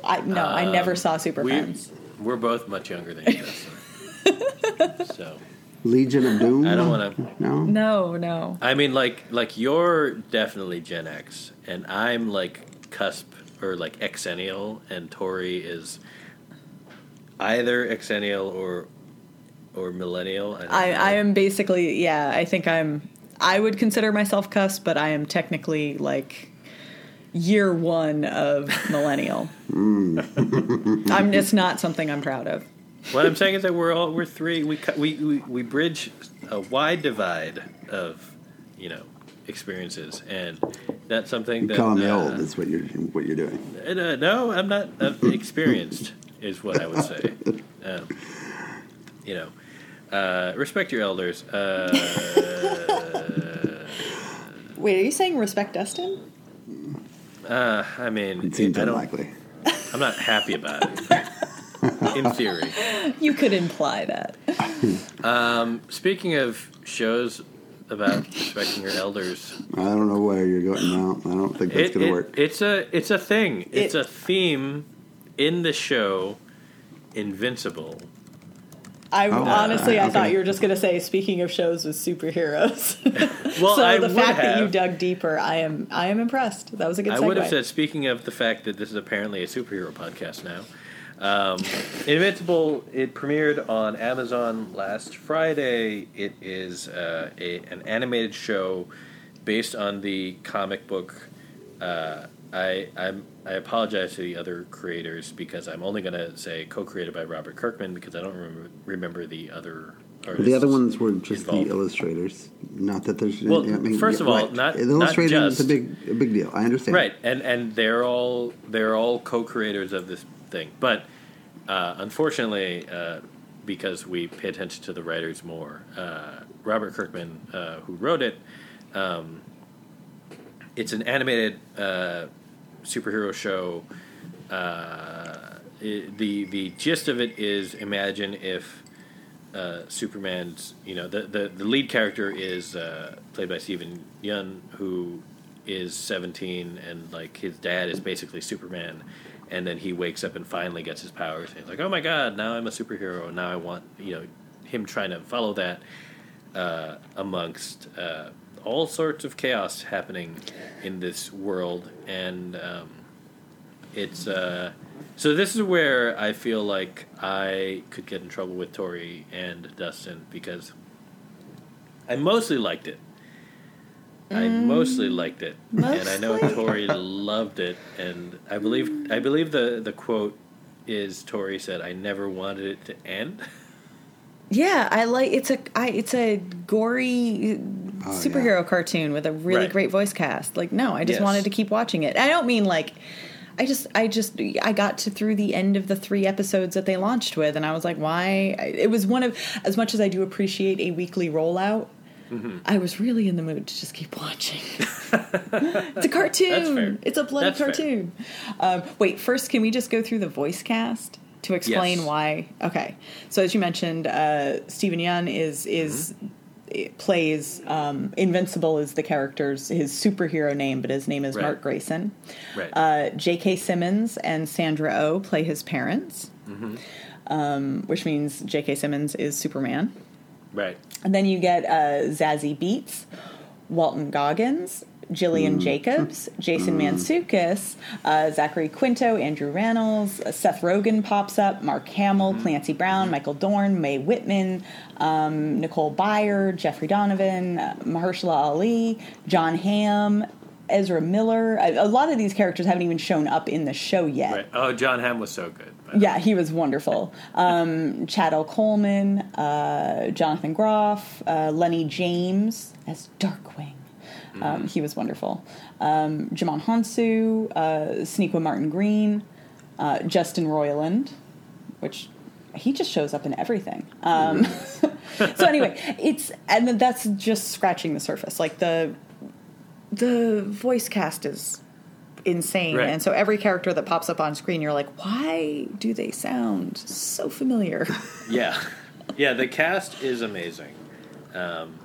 I no, I uh, never saw Super
we,
Friends.
We're both much younger than you, [laughs] so
Legion of Doom.
I don't wanna-
No.
No, no.
I mean, like, like you're definitely Gen X, and I'm like cusp or like Xennial, and Tori is either Xennial or or Millennial. I,
I. I am basically, yeah. I think I'm. I would consider myself cuss, but I am technically like year one of millennial. I'm. It's not something I'm proud of.
What I'm saying is that we're all we're three. We we we, we bridge a wide divide of you know experiences, and that's something
You
that
call me
uh,
old. Is what you're what you're doing.
And, uh, no, I'm not uh, experienced. is what I would say. [laughs] Um, you know, uh, respect your elders. Uh, [laughs]
Wait, are you saying respect Dustin?
uh, I mean,
It seems
I don't,
unlikely.
I'm not happy about it. [laughs] In theory.
You could imply that.
Um, speaking of shows about respecting your elders,
I don't know where you're going now. I don't think that's
it,
going to
it-
work.
it's a it's a thing. It's a theme in the show Invincible.
I
Oh,
honestly, I
okay.
thought you were just going to say, speaking of shows with superheroes. [laughs]
Well,
so
I
the
would
fact that you dug deeper, I am, I am impressed. That was a good.
I
Segue.
would have said, speaking of the fact that this is apparently a superhero podcast now, um, Invincible, it premiered on Amazon last Friday. It is uh, a, an animated show based on the comic book. Uh, I I'm, I apologize to the other creators because I'm only going to say co-created by Robert Kirkman because I don't remember remember the other. Artists
The other ones were just
involved.
the illustrators. Not that there's.
Well,
I mean,
first of all,
right.
not-
the
not
illustrating is a big a big deal. I understand.
Right, and and they're all they're all co-creators of this thing, but uh, unfortunately, uh, because we pay attention to the writers more, uh, Robert Kirkman, uh, who wrote it, um, it's an animated uh, superhero show. Uh, it, the the gist of it is imagine if uh, Superman's you know the, the the lead character is uh, played by Steven Yeun who is 17 and like his dad is basically Superman. And then he wakes up and finally gets his powers. And he's like oh my god now I'm a superhero. Now I want you know him trying to follow that uh, amongst uh, all sorts of chaos happening in this world and um, it's uh, so this is where I feel like I could get in trouble with Tori and Dustin because I mostly liked it. I mostly liked it, and I know Tori loved it. And I believe I believe the the quote is Tori said, "I never wanted it to end."
Yeah, I like it's a I, it's a gory
Oh,
superhero cartoon with a really
Right.
great voice cast. Like, no, I just
Yes.
wanted to keep watching it. I don't mean like I just I just I got to through the end of the three episodes that they launched with, and I was like, why? It was one of as much as I do appreciate a weekly rollout. I was really in the mood to just keep watching. [laughs] it's a cartoon. It's a bloody
That's
cartoon. Um, wait, first, can we just go through the voice cast to explain
Yes.
why? Okay, so as you mentioned, uh, Steven Yeun is is
Mm-hmm.
Plays um, Invincible is the character's his superhero name, but his name is
Right.
Mark Grayson.
Right.
Uh, J.K. Simmons and Sandra O oh play his parents,
Mm-hmm.
um, which means J.K. Simmons is Superman.
right.
And then you get uh, Zazie Beetz, Walton Goggins, Gillian Jacobs, Jason Mantzoukas, uh, Zachary Quinto, Andrew Rannells, uh, Seth Rogen pops up, Mark Hamill, Clancy Brown, Michael Dorn, Mae Whitman, um, Nicole Byer, Jeffrey Donovan, uh, Mahershala Ali, Jon Hamm, Ezra Miller. A, a lot of these characters haven't even shown up in the show yet.
Right. Oh, Jon Hamm was so good. by the
Yeah, he was wonderful. [laughs] Um, Chad L. Coleman, uh, Jonathan Groff, uh, Lennie James as Darkwing. Um, he was wonderful. Um, Djimon Hounsou, uh, Sonequa Martin Green, uh, Justin Roiland, which he just shows up in everything. Um, [laughs] so anyway, it's and that's just scratching the surface. Like the the voice cast is insane,
Right.
and so every character that pops up on screen, you're like, why do they sound so familiar? [laughs]
Yeah, [laughs] yeah. The cast is amazing. Um,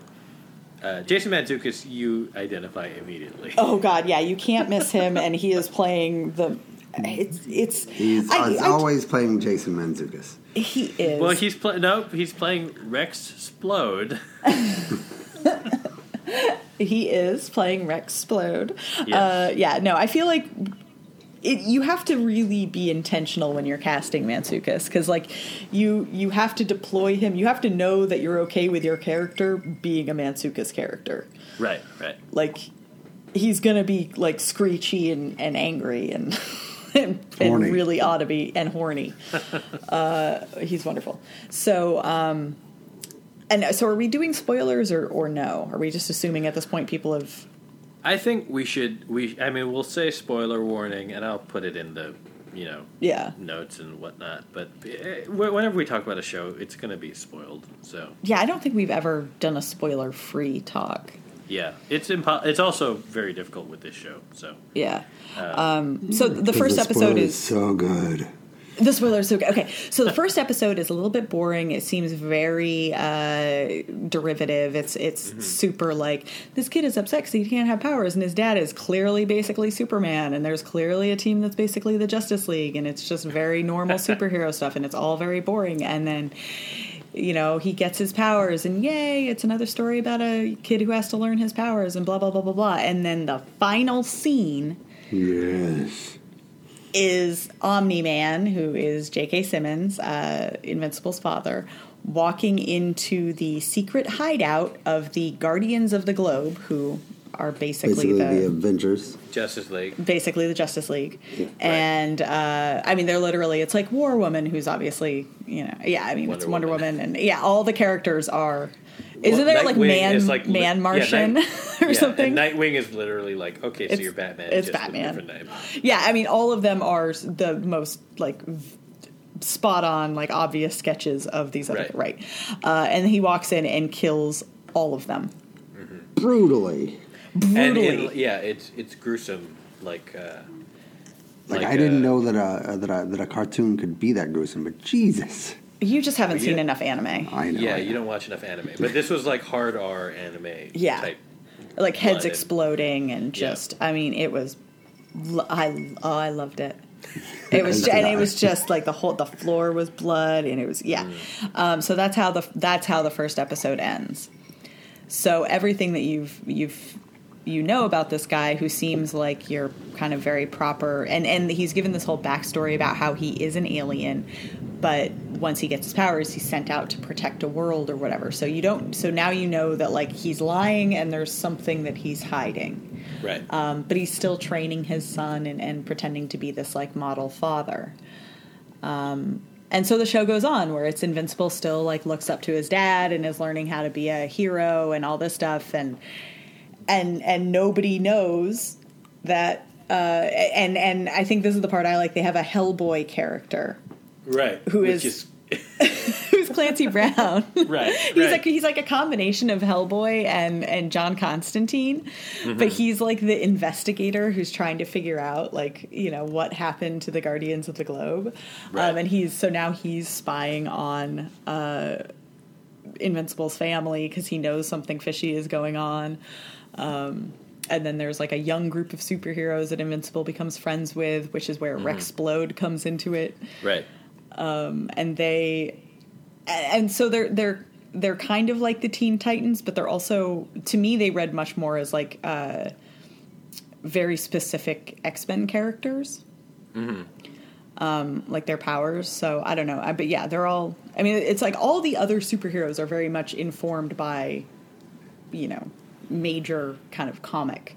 uh, Jason Mantzoukas, you identify immediately. [laughs]
oh God, yeah, you can't miss him, and he is playing the. It's it's
He's,
I-
he's
I-
always playing Jason Mantzoukas.
he is.
Well, he's playing. No, he's playing Rex Splode. [laughs]
he is playing Rex Splode.
Yes.
Uh, yeah, no, I feel like it, you have to really be intentional when you're casting Mantzoukas because, like, you you have to deploy him. You have to know that you're okay with your character being a Mantzoukas character.
Right, right.
Like, he's gonna be like screechy and, and angry and. [laughs] And, and really ought to be and horny. [laughs] uh, he's wonderful. So, um, and so are we doing spoilers or, or no? Are we just assuming at this point people have
I think we should. We. I mean, we'll say spoiler warning, and I'll put it in the, you know,
Yeah.
notes and whatnot. But eh, whenever we talk about a show, it's going to be spoiled. So
Yeah, I don't think we've ever done a spoiler free talk.
yeah, it's impo- It's also very difficult with this show. So
Yeah. Um, so the first
the
episode is
so good.
The spoilers. So okay, so the first episode is a little bit boring. It seems very uh, derivative. It's it's super like this kid is upset because he can't have powers, and his dad is clearly basically Superman, and there's clearly a team that's basically the Justice League, and it's just very normal [laughs] superhero stuff, and it's all very boring. And then you know, he gets his powers, and yay, it's another story about a kid who has to learn his powers, and blah, blah, blah, blah, blah. And then the final scene
Yes.
Is Omni Man, who is J.K. Simmons, uh, Invincible's father, walking into the secret hideout of the Guardians of the Globe, who are basically,
Basically, the
the.
Avengers.
Justice League.
Basically, the Justice League, and uh, I mean, they're literally. It's like War Woman, who's obviously, you know, yeah. I mean, it's
Wonder
Wonder
Woman.
Woman, and yeah, all the characters are. Isn't
Well,
there like man,
is like li-
man
yeah,
Martian
Night- [laughs]
or
yeah,
something?
Nightwing is literally like, okay, so
It's-
you're Batman.
it's
just with a
Batman.
different name.
Yeah, I mean, all of them are the most like v- spot on, like obvious sketches of these other
Right.
right. Uh, and he walks in and kills all of them
Brutally.
And
brutally.
in, yeah, it's it's gruesome. Like, uh,
Like,
Like,
I didn't
uh,
know that a that a that a cartoon could be that gruesome, but Jesus,
you just haven't seen
Yeah.
enough anime.
I know.
yeah,
I
you don't watch enough anime, but this was like hard R anime.
Yeah.
type.
Like heads
blood and-
exploding and
Yeah.
just, I mean, it was. lo- I oh, I loved it. [laughs] It was, and it was just like the whole the floor was blood, and it was yeah.
Mm.
Um, so that's how the that's how the first episode ends. So everything that you've you've you know about this guy who seems like you're kind of very proper, and and he's given this whole backstory about how he is an alien, but once he gets his powers, he's sent out to protect a world or whatever. So you don't. So now you know that like he's lying, and there's something that he's hiding
Right.
um, but he's still training his son and, and pretending to be this like model father. Um, and so the show goes on where it's Invincible still like looks up to his dad and is learning how to be a hero and all this stuff and and and nobody knows that uh, and and I think this is the part I like. They have a Hellboy character
right.
who is- who's [laughs] who's Clancy Brown.
Right, [laughs]
he's
right.
like he's like a combination of Hellboy and and John Constantine, but he's like the investigator who's trying to figure out like you know what happened to the Guardians of the Globe,
Right.
um, and he's so now he's spying on uh, Invincible's family because he knows something fishy is going on. Um, and then there's like a young group of superheroes that Invincible becomes friends with, which is where Rex Splode comes into it
Right.
And they and so they're they're they're kind of like the Teen Titans, but they're also to me they read much more as like uh, very specific X Men characters, um, like their powers. So I don't know, I, but yeah, they're all. I mean, it's like all the other superheroes are very much informed by, you know, major kind of comic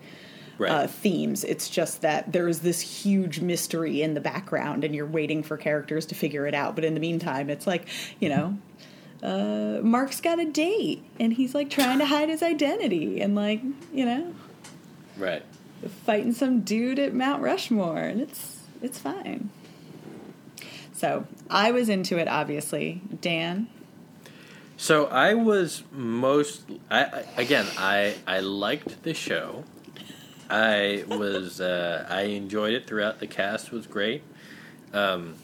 Right.
uh, themes. It's just that there's this huge mystery in the background, and you're waiting for characters to figure it out. But in the meantime, it's like you know, uh, Mark's got a date, and he's like trying to hide his identity, and like you know,
right.
fighting some dude at Mount Rushmore, and it's it's fine. So I was into it, obviously. Dan,
So I was most I again I I liked the show. I was uh, I enjoyed it throughout. The cast was great. Um,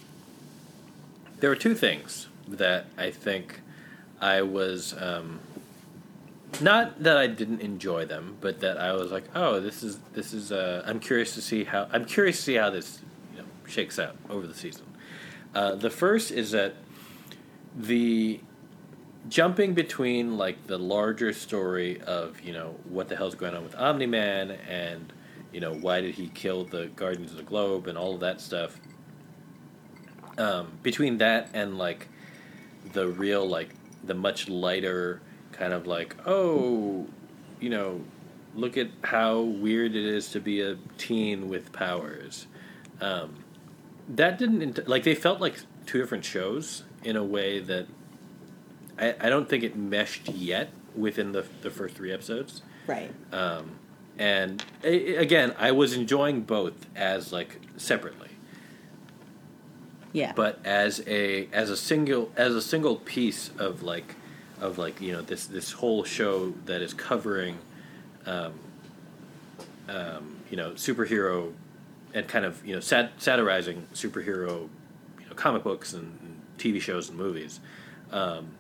there were two things that I think I was um, not that I didn't enjoy them, but that I was like, oh, this is this is. Uh, I'm curious to see how I'm curious to see how this you know, shakes out over the season. Uh, the first is that the jumping between like the larger story of you know what the hell's going on with Omni Man and you know why did he kill the Guardians of the Globe and all of that stuff. Um, between that and like the real like the much lighter kind of like oh you know look at how weird it is to be a teen with powers. Um, that didn't like they felt like two different shows in a way that I, I don't think it meshed yet within the the first three episodes.
right?
Um, and again, I was enjoying both as like separately,
Yeah,
but as a as a single as a single piece of like of like you know this this whole show that is covering, um, um, you know, superhero and kind of you know sat- satirizing superhero, you know, comic books and, and TV shows and movies. Um,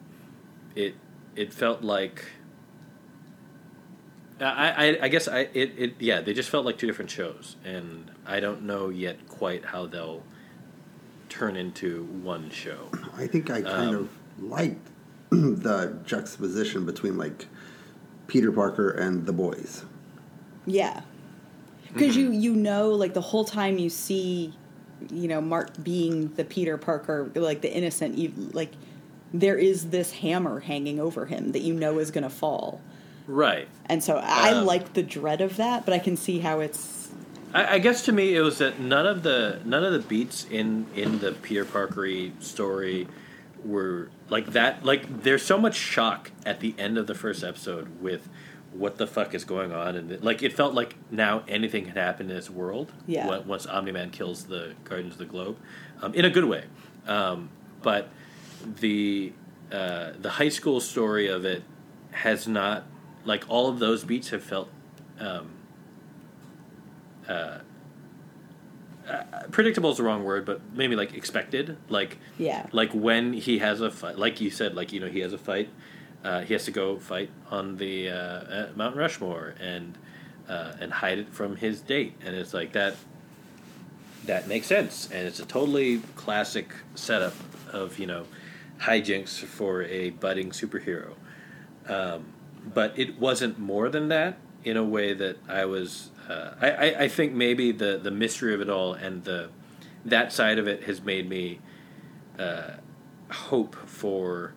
it it felt like. I, I, I guess I it, it yeah they just felt like two different shows and I don't know yet quite how they'll turn into one show.
I think I kind
Um,
of liked [clears throat] the juxtaposition between like Peter Parker and the boys.
Yeah. Because
Mm-hmm.
you you know like the whole time you see, you know Mark being the Peter Parker like the innocent you like there is this hammer hanging over him that you know is going to fall,
Right.
and so I
Um,
like the dread of that, but I can see how it's
I, I guess to me it was that none of the none of the beats in in the Peter Parkery story were like that. Like there's so much shock at the end of the first episode with what the fuck is going on, and it, like it felt like now anything can happen in this world.
Yeah.
Once Omni Man kills the Guardians of the Globe, um, in a good way, um, but the uh, the high school story of it has not like all of those beats have felt um, predictable is the wrong word, but maybe like expected. Like
Yeah.
like when he has a fight, like you said, like you know he has a fight, uh, he has to go fight on the uh, uh, Mount Rushmore and uh, and hide it from his date, and it's like that. That makes sense, and it's a totally classic setup of you know hijinks for a budding superhero. Um, but it wasn't more than that in a way that I was. Uh, I, I, I think maybe the, the mystery of it all and the that side of it has made me uh, hope for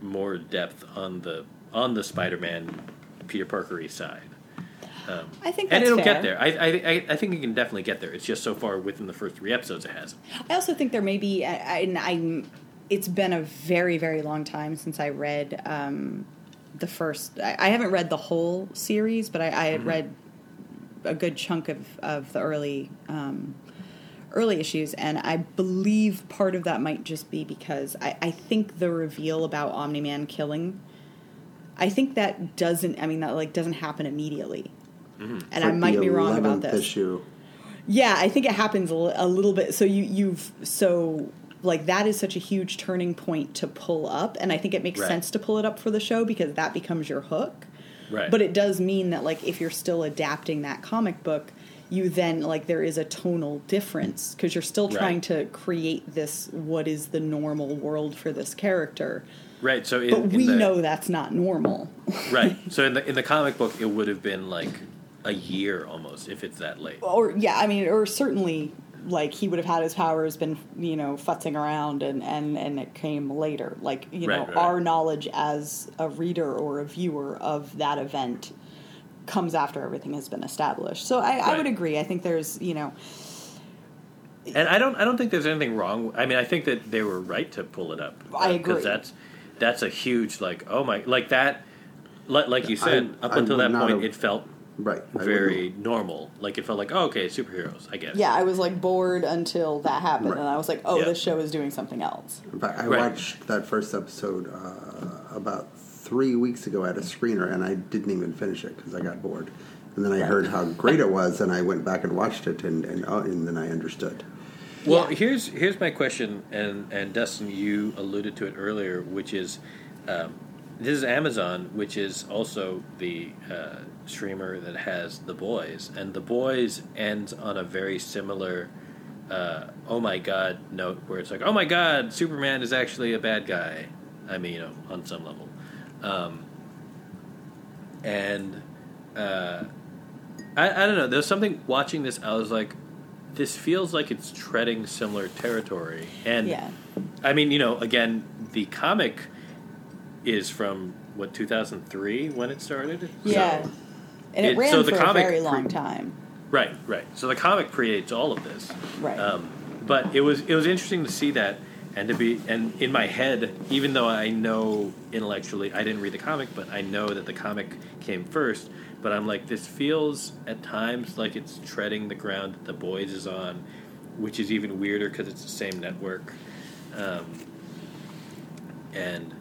more depth on the on the Spider-Man Peter Parkery side. Um,
I think
and it'll
fair.
get there. I, I I I think it can definitely get there. It's just so far within the first three episodes it hasn't.
I also think there may be. And I'm. It's been a very very long time since I read um, the first. I, I haven't read the whole series, but I, I had read a good chunk of of the early um, early issues, and I believe part of that might just be because I, I think the reveal about Omni Man killing, I think that doesn't. I mean, that like doesn't happen immediately, and I might be wrong about this.
Issue.
Yeah, I think it happens a, a little bit. So you you've so like that is such a huge turning point to pull up, and I think it makes
Right.
sense to pull it up for the show because that becomes your hook.
Right.
But it does mean that like if you're still adapting that comic book, you then like there is a tonal difference because you're still
Right.
trying to create this what is the normal world for this character.
right. So in,
But we
the,
know that's not normal. [laughs]
right. So in the in the comic book, it would have been like a year almost if it's that late.
or yeah, I mean, or certainly like he would have had his powers, been you know futzing around, and and and it came later. Like you
Right,
know,
right,
our knowledge as a reader or a viewer of that event comes after everything has been established. So I, I would agree. I think there's you know
And I don't I don't think there's anything wrong. I mean, I think that they were right to pull it up.
I agree.
because that's that's a huge like oh my like that. Like, like you
I-
said, up
I
until that point,
have-
it felt
Right.
Very normal. Like it felt like oh, okay, superheroes. I guess.
yeah, I was like bored until that happened,
Right.
and I was like, oh,
Yeah.
this show is doing something else.
wouldn't- In fact, I
Right.
watched that first episode uh, about three weeks ago at a screener, and I didn't even finish it because I got bored. And then I heard how great it was, and I went back and watched it, and and, oh, and then I understood.
Well,
Yeah.
here's here's my question, and and Dustin, you alluded to it earlier, which is, um, this is Amazon, which is also the uh, streamer that has The Boys, and The Boys ends on a very similar, uh, oh my god note, where it's like, oh my god, Superman is actually a bad guy. I mean, you know, on some level, um, and uh, I I don't know. There's something watching this. I was like, this feels like it's treading similar territory. And
Yeah.
I mean, you know, again, the comic is from what 2003 when it started.
Yeah,
So-
and it,
it-
ran
so the
for a
comic
very
pre-
long time.
right, right. So the comic creates all of this.
Right.
Um, but it was it was interesting to see that and to be and in my head, even though I know intellectually I didn't read the comic, but I know that the comic came first. But I'm like, this feels at times like it's treading the ground that the boys is on, which is even weirder because it's the same network. Um, and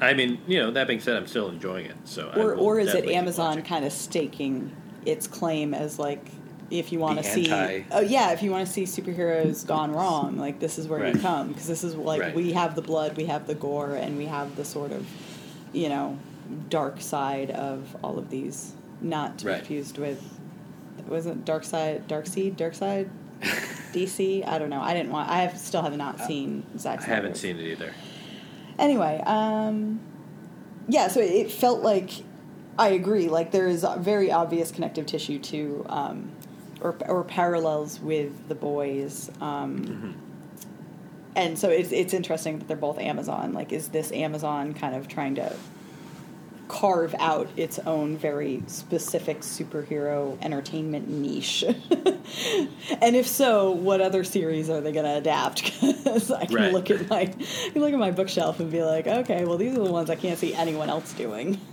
I mean, you know, that being said, I'm still enjoying it. So,
or or is it Amazon
watching.
kind of staking its claim as like if you want to see
anti-
oh yeah if you want to see superheroes gone wrong like this is where
Right.
you come because this is like
Right.
we have the blood we have the gore and we have the sort of you know dark side of all of these not to be
Right.
confused with wasn't dark side dark seed dark side [laughs] DC I don't know I didn't want I have still have not seen Zack
Uh, I haven't seen it either.
Anyway, um, yeah, so it felt like I agree. Like there is a very obvious connective tissue to, um, or or parallels with the boys. Um, And so it's it's interesting that they're both Amazon. Like, is this Amazon kind of trying to carve out its own very specific superhero entertainment niche? [laughs] and if so, what other series are they going to adapt? [laughs] Because I can
Right.
look at my I can look at my bookshelf and be like, okay, well these are the ones I can't see anyone else doing. [laughs]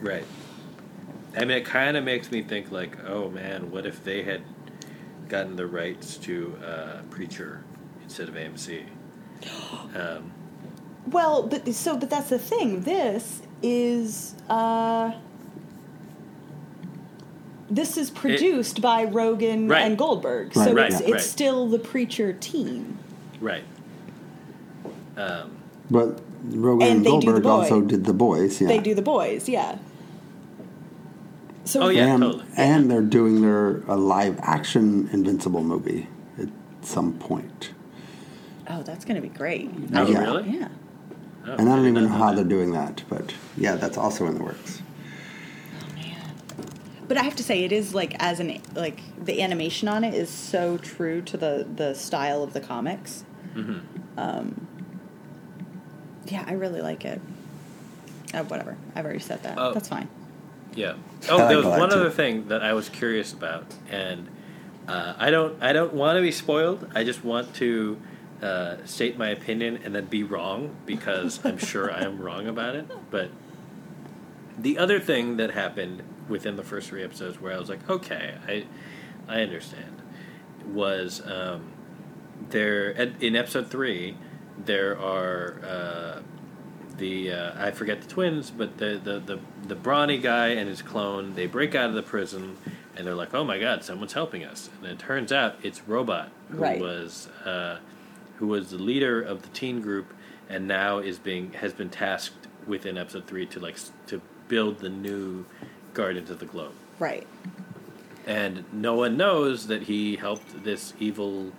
Right. I mean, it kind of makes me think like, oh man, what if they had gotten the rights to uh, Preacher instead of AMC? [gasps] Um,
Well, but so but that's the thing. This is uh this is produced by Rogen
Right.
and Goldberg.
Right,
so
right,
it's it's
right.
still the preacher team.
right. Um,
But Rogen
And
and,
they do The
Goldberg also did the boys. Yeah.
They do the boys, yeah. So
Oh, yeah.
and,
totally.
and they're doing their a live action Invincible movie at some point.
Oh, that's going to be great.
oh,
Yeah.
really?
Yeah.
Oh,
And I don't even know how they're doing that, but yeah, that's also in the works.
But I have to say, it is like as an like the animation on it is so true to the the style of the comics.
Mm-hmm.
Um, yeah, I really like it. Uh, whatever, I've already said that.
Oh.
That's fine.
Yeah. Oh, there was one other thing that I was curious about, and uh, I don't, I don't want to be spoiled. I just want to uh, state my opinion and then be wrong because I'm sure I am wrong about it. But the other thing that happened within the first three episodes, where I was like, okay, I, I understand, was um, there at- in episode three, there are uh, the uh, I forget the twins, but the, the the the brawny guy and his clone. They break out of the prison, and they're like, "Oh my god, someone's helping us!" And it turns out it's Robot, who
Right.
was uh, who was the leader of the teen group, and now is being has been tasked within episode three to like to build the new Guardians of the Globe
Right.
and no one knows that he helped this evil,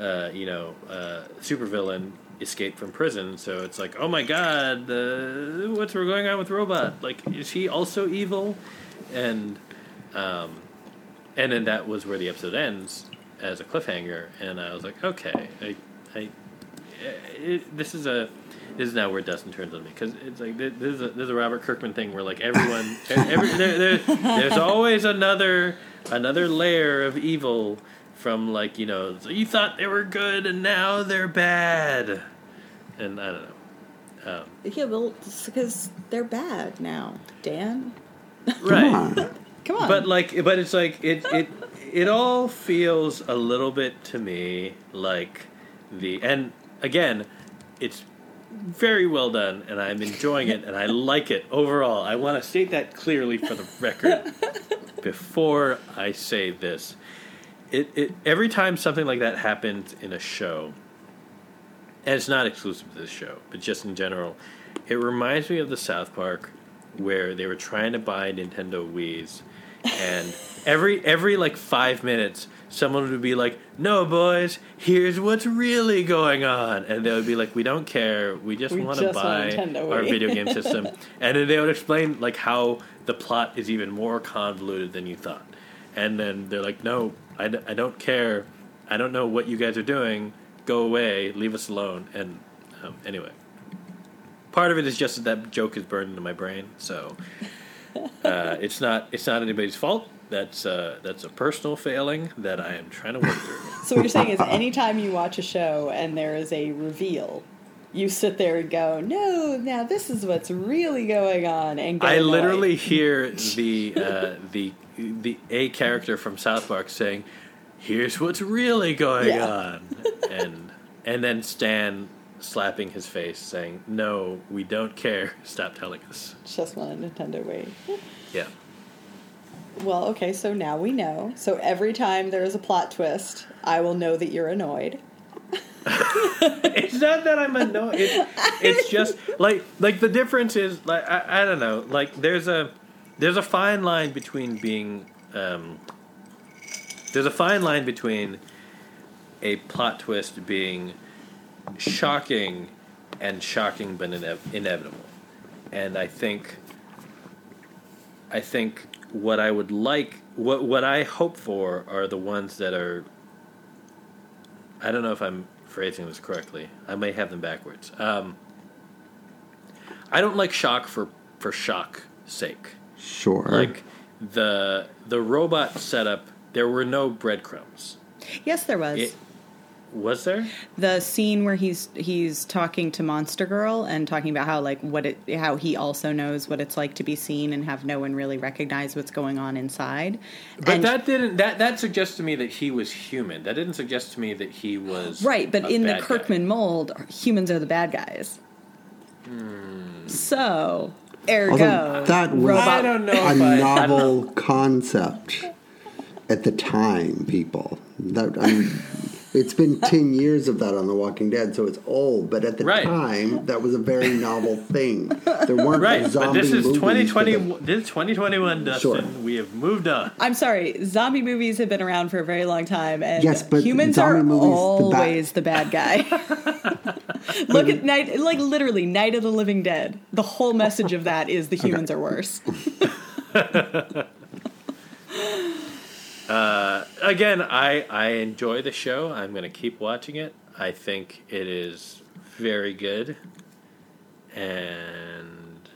uh, you know, uh, supervillain escape from prison. So it's like, oh my god, uh, what's going on with Robot? Like, is he also evil? And, um, and then that was where the episode ends as a cliffhanger. And I was like, okay, I, I, it, this is a. This is now where Dustin turns on me because it's like this is a, this is a Robert Kirkman thing where like everyone, every, there, there, there's always another another layer of evil from like you know so you thought they were good and now they're bad, and I don't know. Um,
Yeah, well, because they're bad now, Dan.
right.
Come on.
Come on.
But like, but it's like it it it all feels a little bit to me like the and again, it's very well done, and I'm enjoying it, and I like it overall. I want to state that clearly for the record [laughs] before I say this. It, it every time something like that happens in a show, and it's not exclusive to this show, but just in general, it reminds me of the South Park where they were trying to buy Nintendo Wii's, and every every like five minutes, someone would be like, "No, boys, here's what's really going on," and they would be like, "We don't care, we just
We
want to buy
Nintendo
our video game [laughs] system," and then they would explain like how the plot is even more convoluted than you thought, and then they're like, "No, I, d- I don't care, I don't know what you guys are doing. Go away, leave us alone." And um, anyway part of it is just that that joke is burned into my brain. So [laughs] uh, it's not it's not anybody's fault. That's uh, that's a personal failing that I am trying to work through. [laughs]
so what you're saying is, anytime you watch a show and there is a reveal, you sit there and go, "No, now this is what's really going on." And
I
annoyed.
literally [laughs] hear the uh, the the a character from South Park saying, "Here's what's really going
Yeah.
on," and and then Stan slapping his face, saying, "No, we don't care. [laughs] Stop telling us."
just want a Nintendo Wii.
Yeah.
Well, okay, so now we know. So every time there is a plot twist, I will know that you're annoyed. [laughs]
it's not that I'm annoyed. It's, it's just like like the difference is like I, I don't know. Like there's a there's a fine line between being um, there's a fine line between a plot twist being shocking and shocking but ine- inevitable. And I think I think what I would like what what I hope for are the ones that are I don't know if I'm phrasing this correctly. I may have them backwards. Um, I don't like shock for for shock sake.
Sure.
Like the the robot setup, there were no breadcrumbs.
Yes, there was.
It, was there?
the scene where he's he's talking to Monster Girl and talking about how like what it how he also knows what it's like to be seen and have no one really recognize what's going on inside.
But
And-
that didn't that that suggests to me that he was human. That didn't suggest to me that he was
right, but
a
in the
bad guy.
Kirkman mold, humans are the bad guys.
Hmm.
So ergo,
Although that was
robot-
I don't know
a
if I- I
novel concept at the time, people. That I mean, it's been [laughs] ten years of that on The Walking Dead, so it's old. But at the
Right.
time, that was a very novel thing. There weren't
Right, but this is 2020.
with
This is 2021, Dustin.
Sure.
We have moved on.
I'm sorry, zombie movies have been around for a very long time, and
Yes, but
humans are
movies, the ba-
always the bad guy. [laughs] Look at night, like literally, Night of the Living Dead. The whole message of that is the humans are worse. [laughs]
Uh, again, I I enjoy the show. I'm going to keep watching it. I think it is very good, and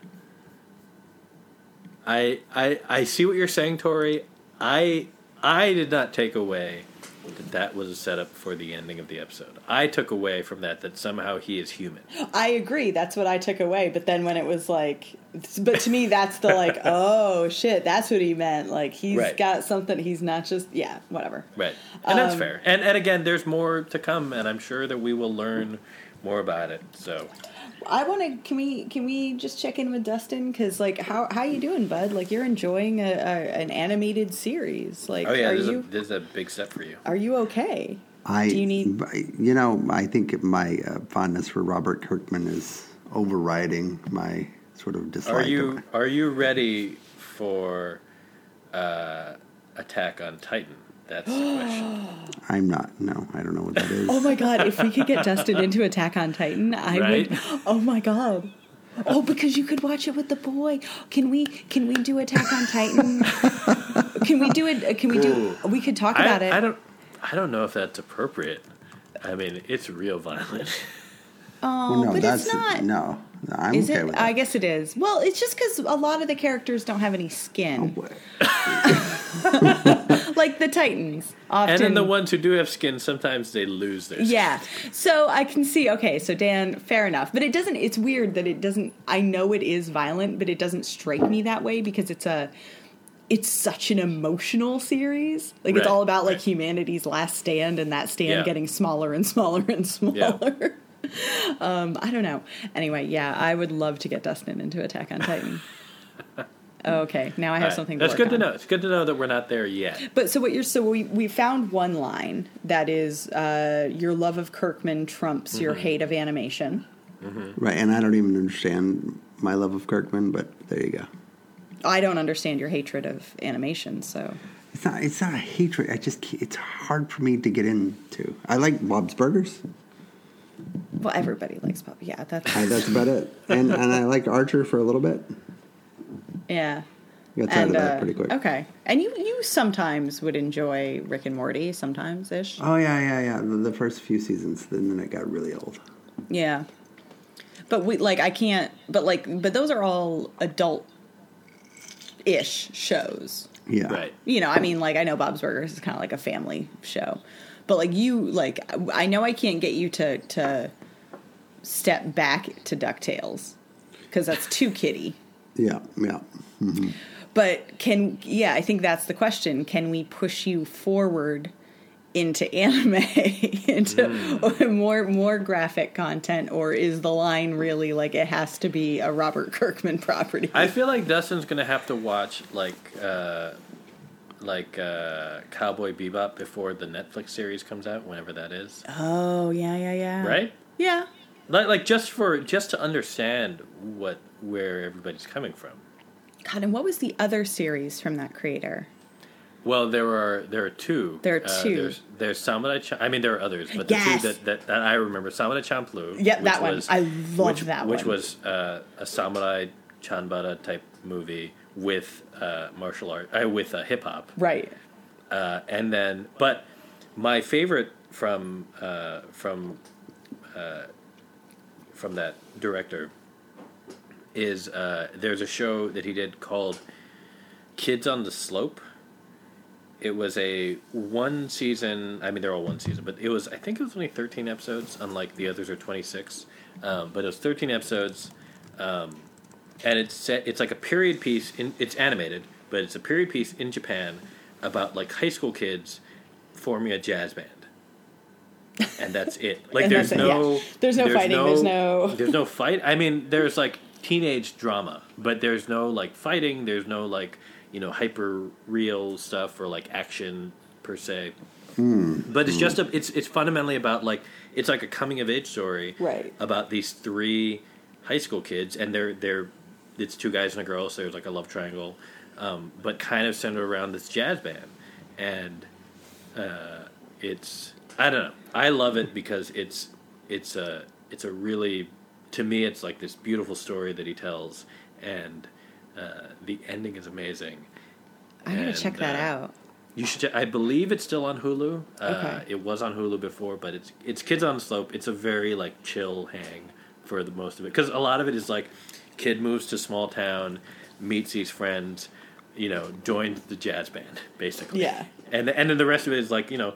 I I I see what you're saying, Tori. I I did not take away that that was a setup for the ending of the episode. I took away from that that somehow he is human.
I agree. That's what I took away. But then when it was like but to me that's the like [laughs] oh shit that's what he meant like he's
Right.
got something he's not just yeah whatever
Right, and that's
Um,
fair. And and again, there's more to come, and I'm sure that we will learn more about it. So
i want to can we can we just check in with dustin because like how how you doing bud like you're enjoying a, a an animated series like
oh yeah,
are
this,
you
a, this is a big step for you.
are you okay
I,
do you need
you know, I think my uh, fondness for Robert Kirkman is overriding my sort of dislike.
Are you
him.
are you ready for uh, Attack on Titan? That's the question. [gasps]
I'm not. No, I don't know what that is.
oh my god if we could get dustin into attack on titan i
Right?
would oh my god Oh, because you could watch it with the boy. Can we? Can we do Attack on Titan? [laughs] can we do it? Can we do? We could talk
I,
about it.
I don't I don't know if that's appropriate. I mean, it's real violent.
Oh,
Well, no,
but
that's
it's not.
no. I'm
Is
okay
it?
with
I guess it is. Well, it's just because a lot of the characters don't have any skin, oh, [laughs] like the Titans. Often,
and then the ones who do have skin, sometimes they lose their skin.
Yeah. So I can see. Okay, so Dan, fair enough. But it doesn't. It's weird that it doesn't. I know it is violent, but it doesn't strike me that way because it's a. It's such an emotional series. Like it's all about like
right.
humanity's last stand and that stand
Yeah.
getting smaller and smaller and smaller. [laughs] um, I don't know. Anyway, yeah, I would love to get Dustin into Attack on Titan. [laughs] okay, now I have
All right.
something. To
That's
work
good to know. It's good to know that we're not there yet.
But so what you're so we we found one line that is uh, your love of Kirkman trumps your
Mm-hmm.
hate of animation.
Right, and I don't even understand my love of Kirkman, but there you go.
I don't understand your hatred of animation, so
It's not. It's not a hatred. I just. It's hard for me to get into. I like Bob's Burgers.
Well everybody likes Bob. Yeah, that's
I, that's about it. [laughs] And and I liked Archer for a little bit.
yeah.
Got tired
And
of that
uh,
pretty quick.
okay, and you you sometimes would enjoy Rick and Morty, sometimes ish.
Oh yeah, yeah, yeah. The, the first few seasons, then then it got really old.
Yeah. But we like I can't but like but those are all adult ish shows.
Yeah.
Right.
You know, I mean like I know Bob's Burgers is kind of like a family show. But like you like I know I can't get you to to step back to DuckTales cuz that's too kiddie.
Yeah. Yeah.
But can yeah, I think that's the question. Can we push you forward into anime, [laughs] into more more graphic content, or is the line really like it has to be a Robert [laughs] Kirkman property?
I feel like Dustin's gonna have to watch like uh, like uh, Cowboy Bebop before the Netflix series comes out, whenever that is.
oh yeah, yeah, yeah.
Right?
Yeah.
Like, like just for just to understand what where everybody's coming from.
God, and what was the other series from that creator?
Well, there are there are two.
There are
Uh,
two.
there's there's Samurai. Ch- I mean, there are others, but the
Yes.
two that, that, that I remember, Samurai Champloo.
Yep, that one.
was-
I love
which,
that
Which
one.
Which was uh, a samurai chanbara type movie with uh, martial art, uh, with uh, hip hop.
Right.
uh, and then but my favorite from uh, from uh, from that director is uh, there's a show that he did called Kids on the Slope. It was a one season. I mean, they're all one season, but it was. I think it was only thirteen episodes. Unlike the others are twenty six, um, but it was thirteen episodes, um, and it's set. It's like a period piece. In it's animated, but it's a period piece in Japan about like high school kids forming a jazz band. And that's it. [laughs] Like there's
that's it,
no,
yeah. There's no fighting, there's no- [laughs]
there's no fight. I mean, there's like teenage drama, but there's no like fighting. There's no like you know hyper real stuff or like action per se. But it's just a, it's it's fundamentally about like it's like a coming of age story
Right.
about these three high school kids and they're they're it's two guys and a girl so there's like a love triangle um, but kind of centered around this jazz band and uh, it's I don't know I love it because it's it's a it's a really to me it's like this beautiful story that he tells and uh, the ending is amazing
I'm gonna
And,
check that
uh,
out.
you should. check- I believe it's still on Hulu. Uh,
Okay.
It was on Hulu before, but it's it's Kids on the Slope. It's a very like chill hang for the most of it because a lot of it is like kid moves to small town, meets these friends, you know, joins the jazz band basically.
Yeah.
And and then the rest of it is like you know,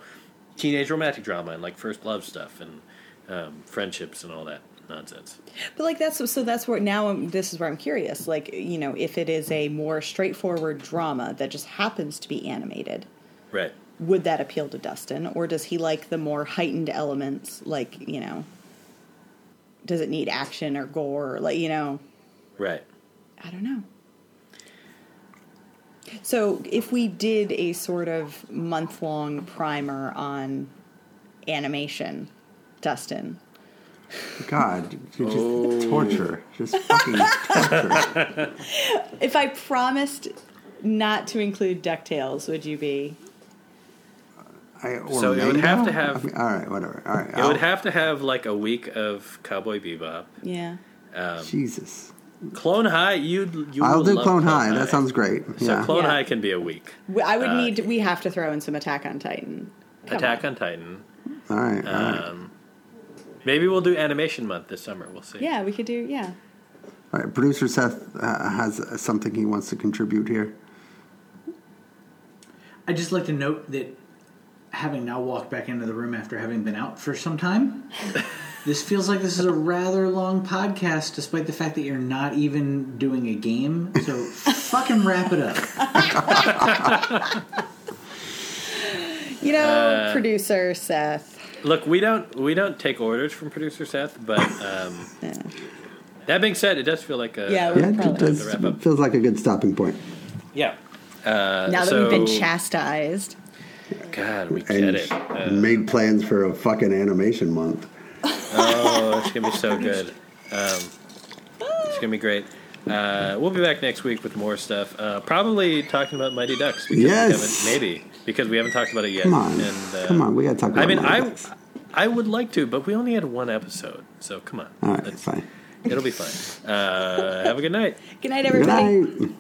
teenage romantic drama and like first love stuff and um, friendships and all that. nonsense.
But like that's so that's where now I'm, this is where I'm curious. Like you know, if it is a more straightforward drama that just happens to be animated,
Right.
would that appeal to Dustin, or does he like the more heightened elements? Like you know, does it need action or gore? Or Like you know,
Right.
I don't know. So if we did a sort of month long primer on animation, Dustin,
God, you're just
Oh.
torture. Just fucking torture.
if I promised not to include Ducktales, would you be?
I, or
So it would have to have-
Okay, all right, whatever. All right.
It
I'll-
would have to have like a week of Cowboy Bebop.
Yeah.
Um, Jesus.
Clone High, you you
I'll do
love
Clone High. That sounds great.
So
yeah.
Clone
Yeah.
High can be a week.
I would
Uh,
need. We have to throw in some Attack on Titan. Come
Attack
on.
on Titan.
all right. All right.
Um, maybe we'll do Animation Month this summer. We'll see.
Yeah, we could do. Yeah.
All right. Producer Seth uh, has something he wants to contribute here.
I'd just like to note that having now walked back into the room after having been out for some time, [laughs] this feels like this is a rather long podcast, despite the fact that you're not even doing a game. So [laughs] fucking wrap it up.
You know,
Uh,
producer Seth.
Look, we don't we don't take orders from producer Seth, but um,
Yeah.
that being said, it does feel like a
Yeah,
a-
we-
Yeah,
probably
it does,
to wrap up.
feels like a good stopping point.
Yeah. Uh,
Now that
so-
we've been chastised.
God, we get
And
it. Uh,
made plans for a fucking animation month.
Oh, it's gonna be so good. Um, it's gonna be great. Uh, we'll be back next week with more stuff. Uh, probably talking about Mighty Ducks. Because
Yes.
We haven't, maybe because we haven't talked about it yet.
Come on,
And, uh,
come on, we gotta talk about.
I mean,
Mighty
I
Ducks.
I would like to, but we only had one episode, so come on.
All right,
Let's-
fine.
It'll be fine. Uh, have a good night.
Good night,
Good
everybody.
night.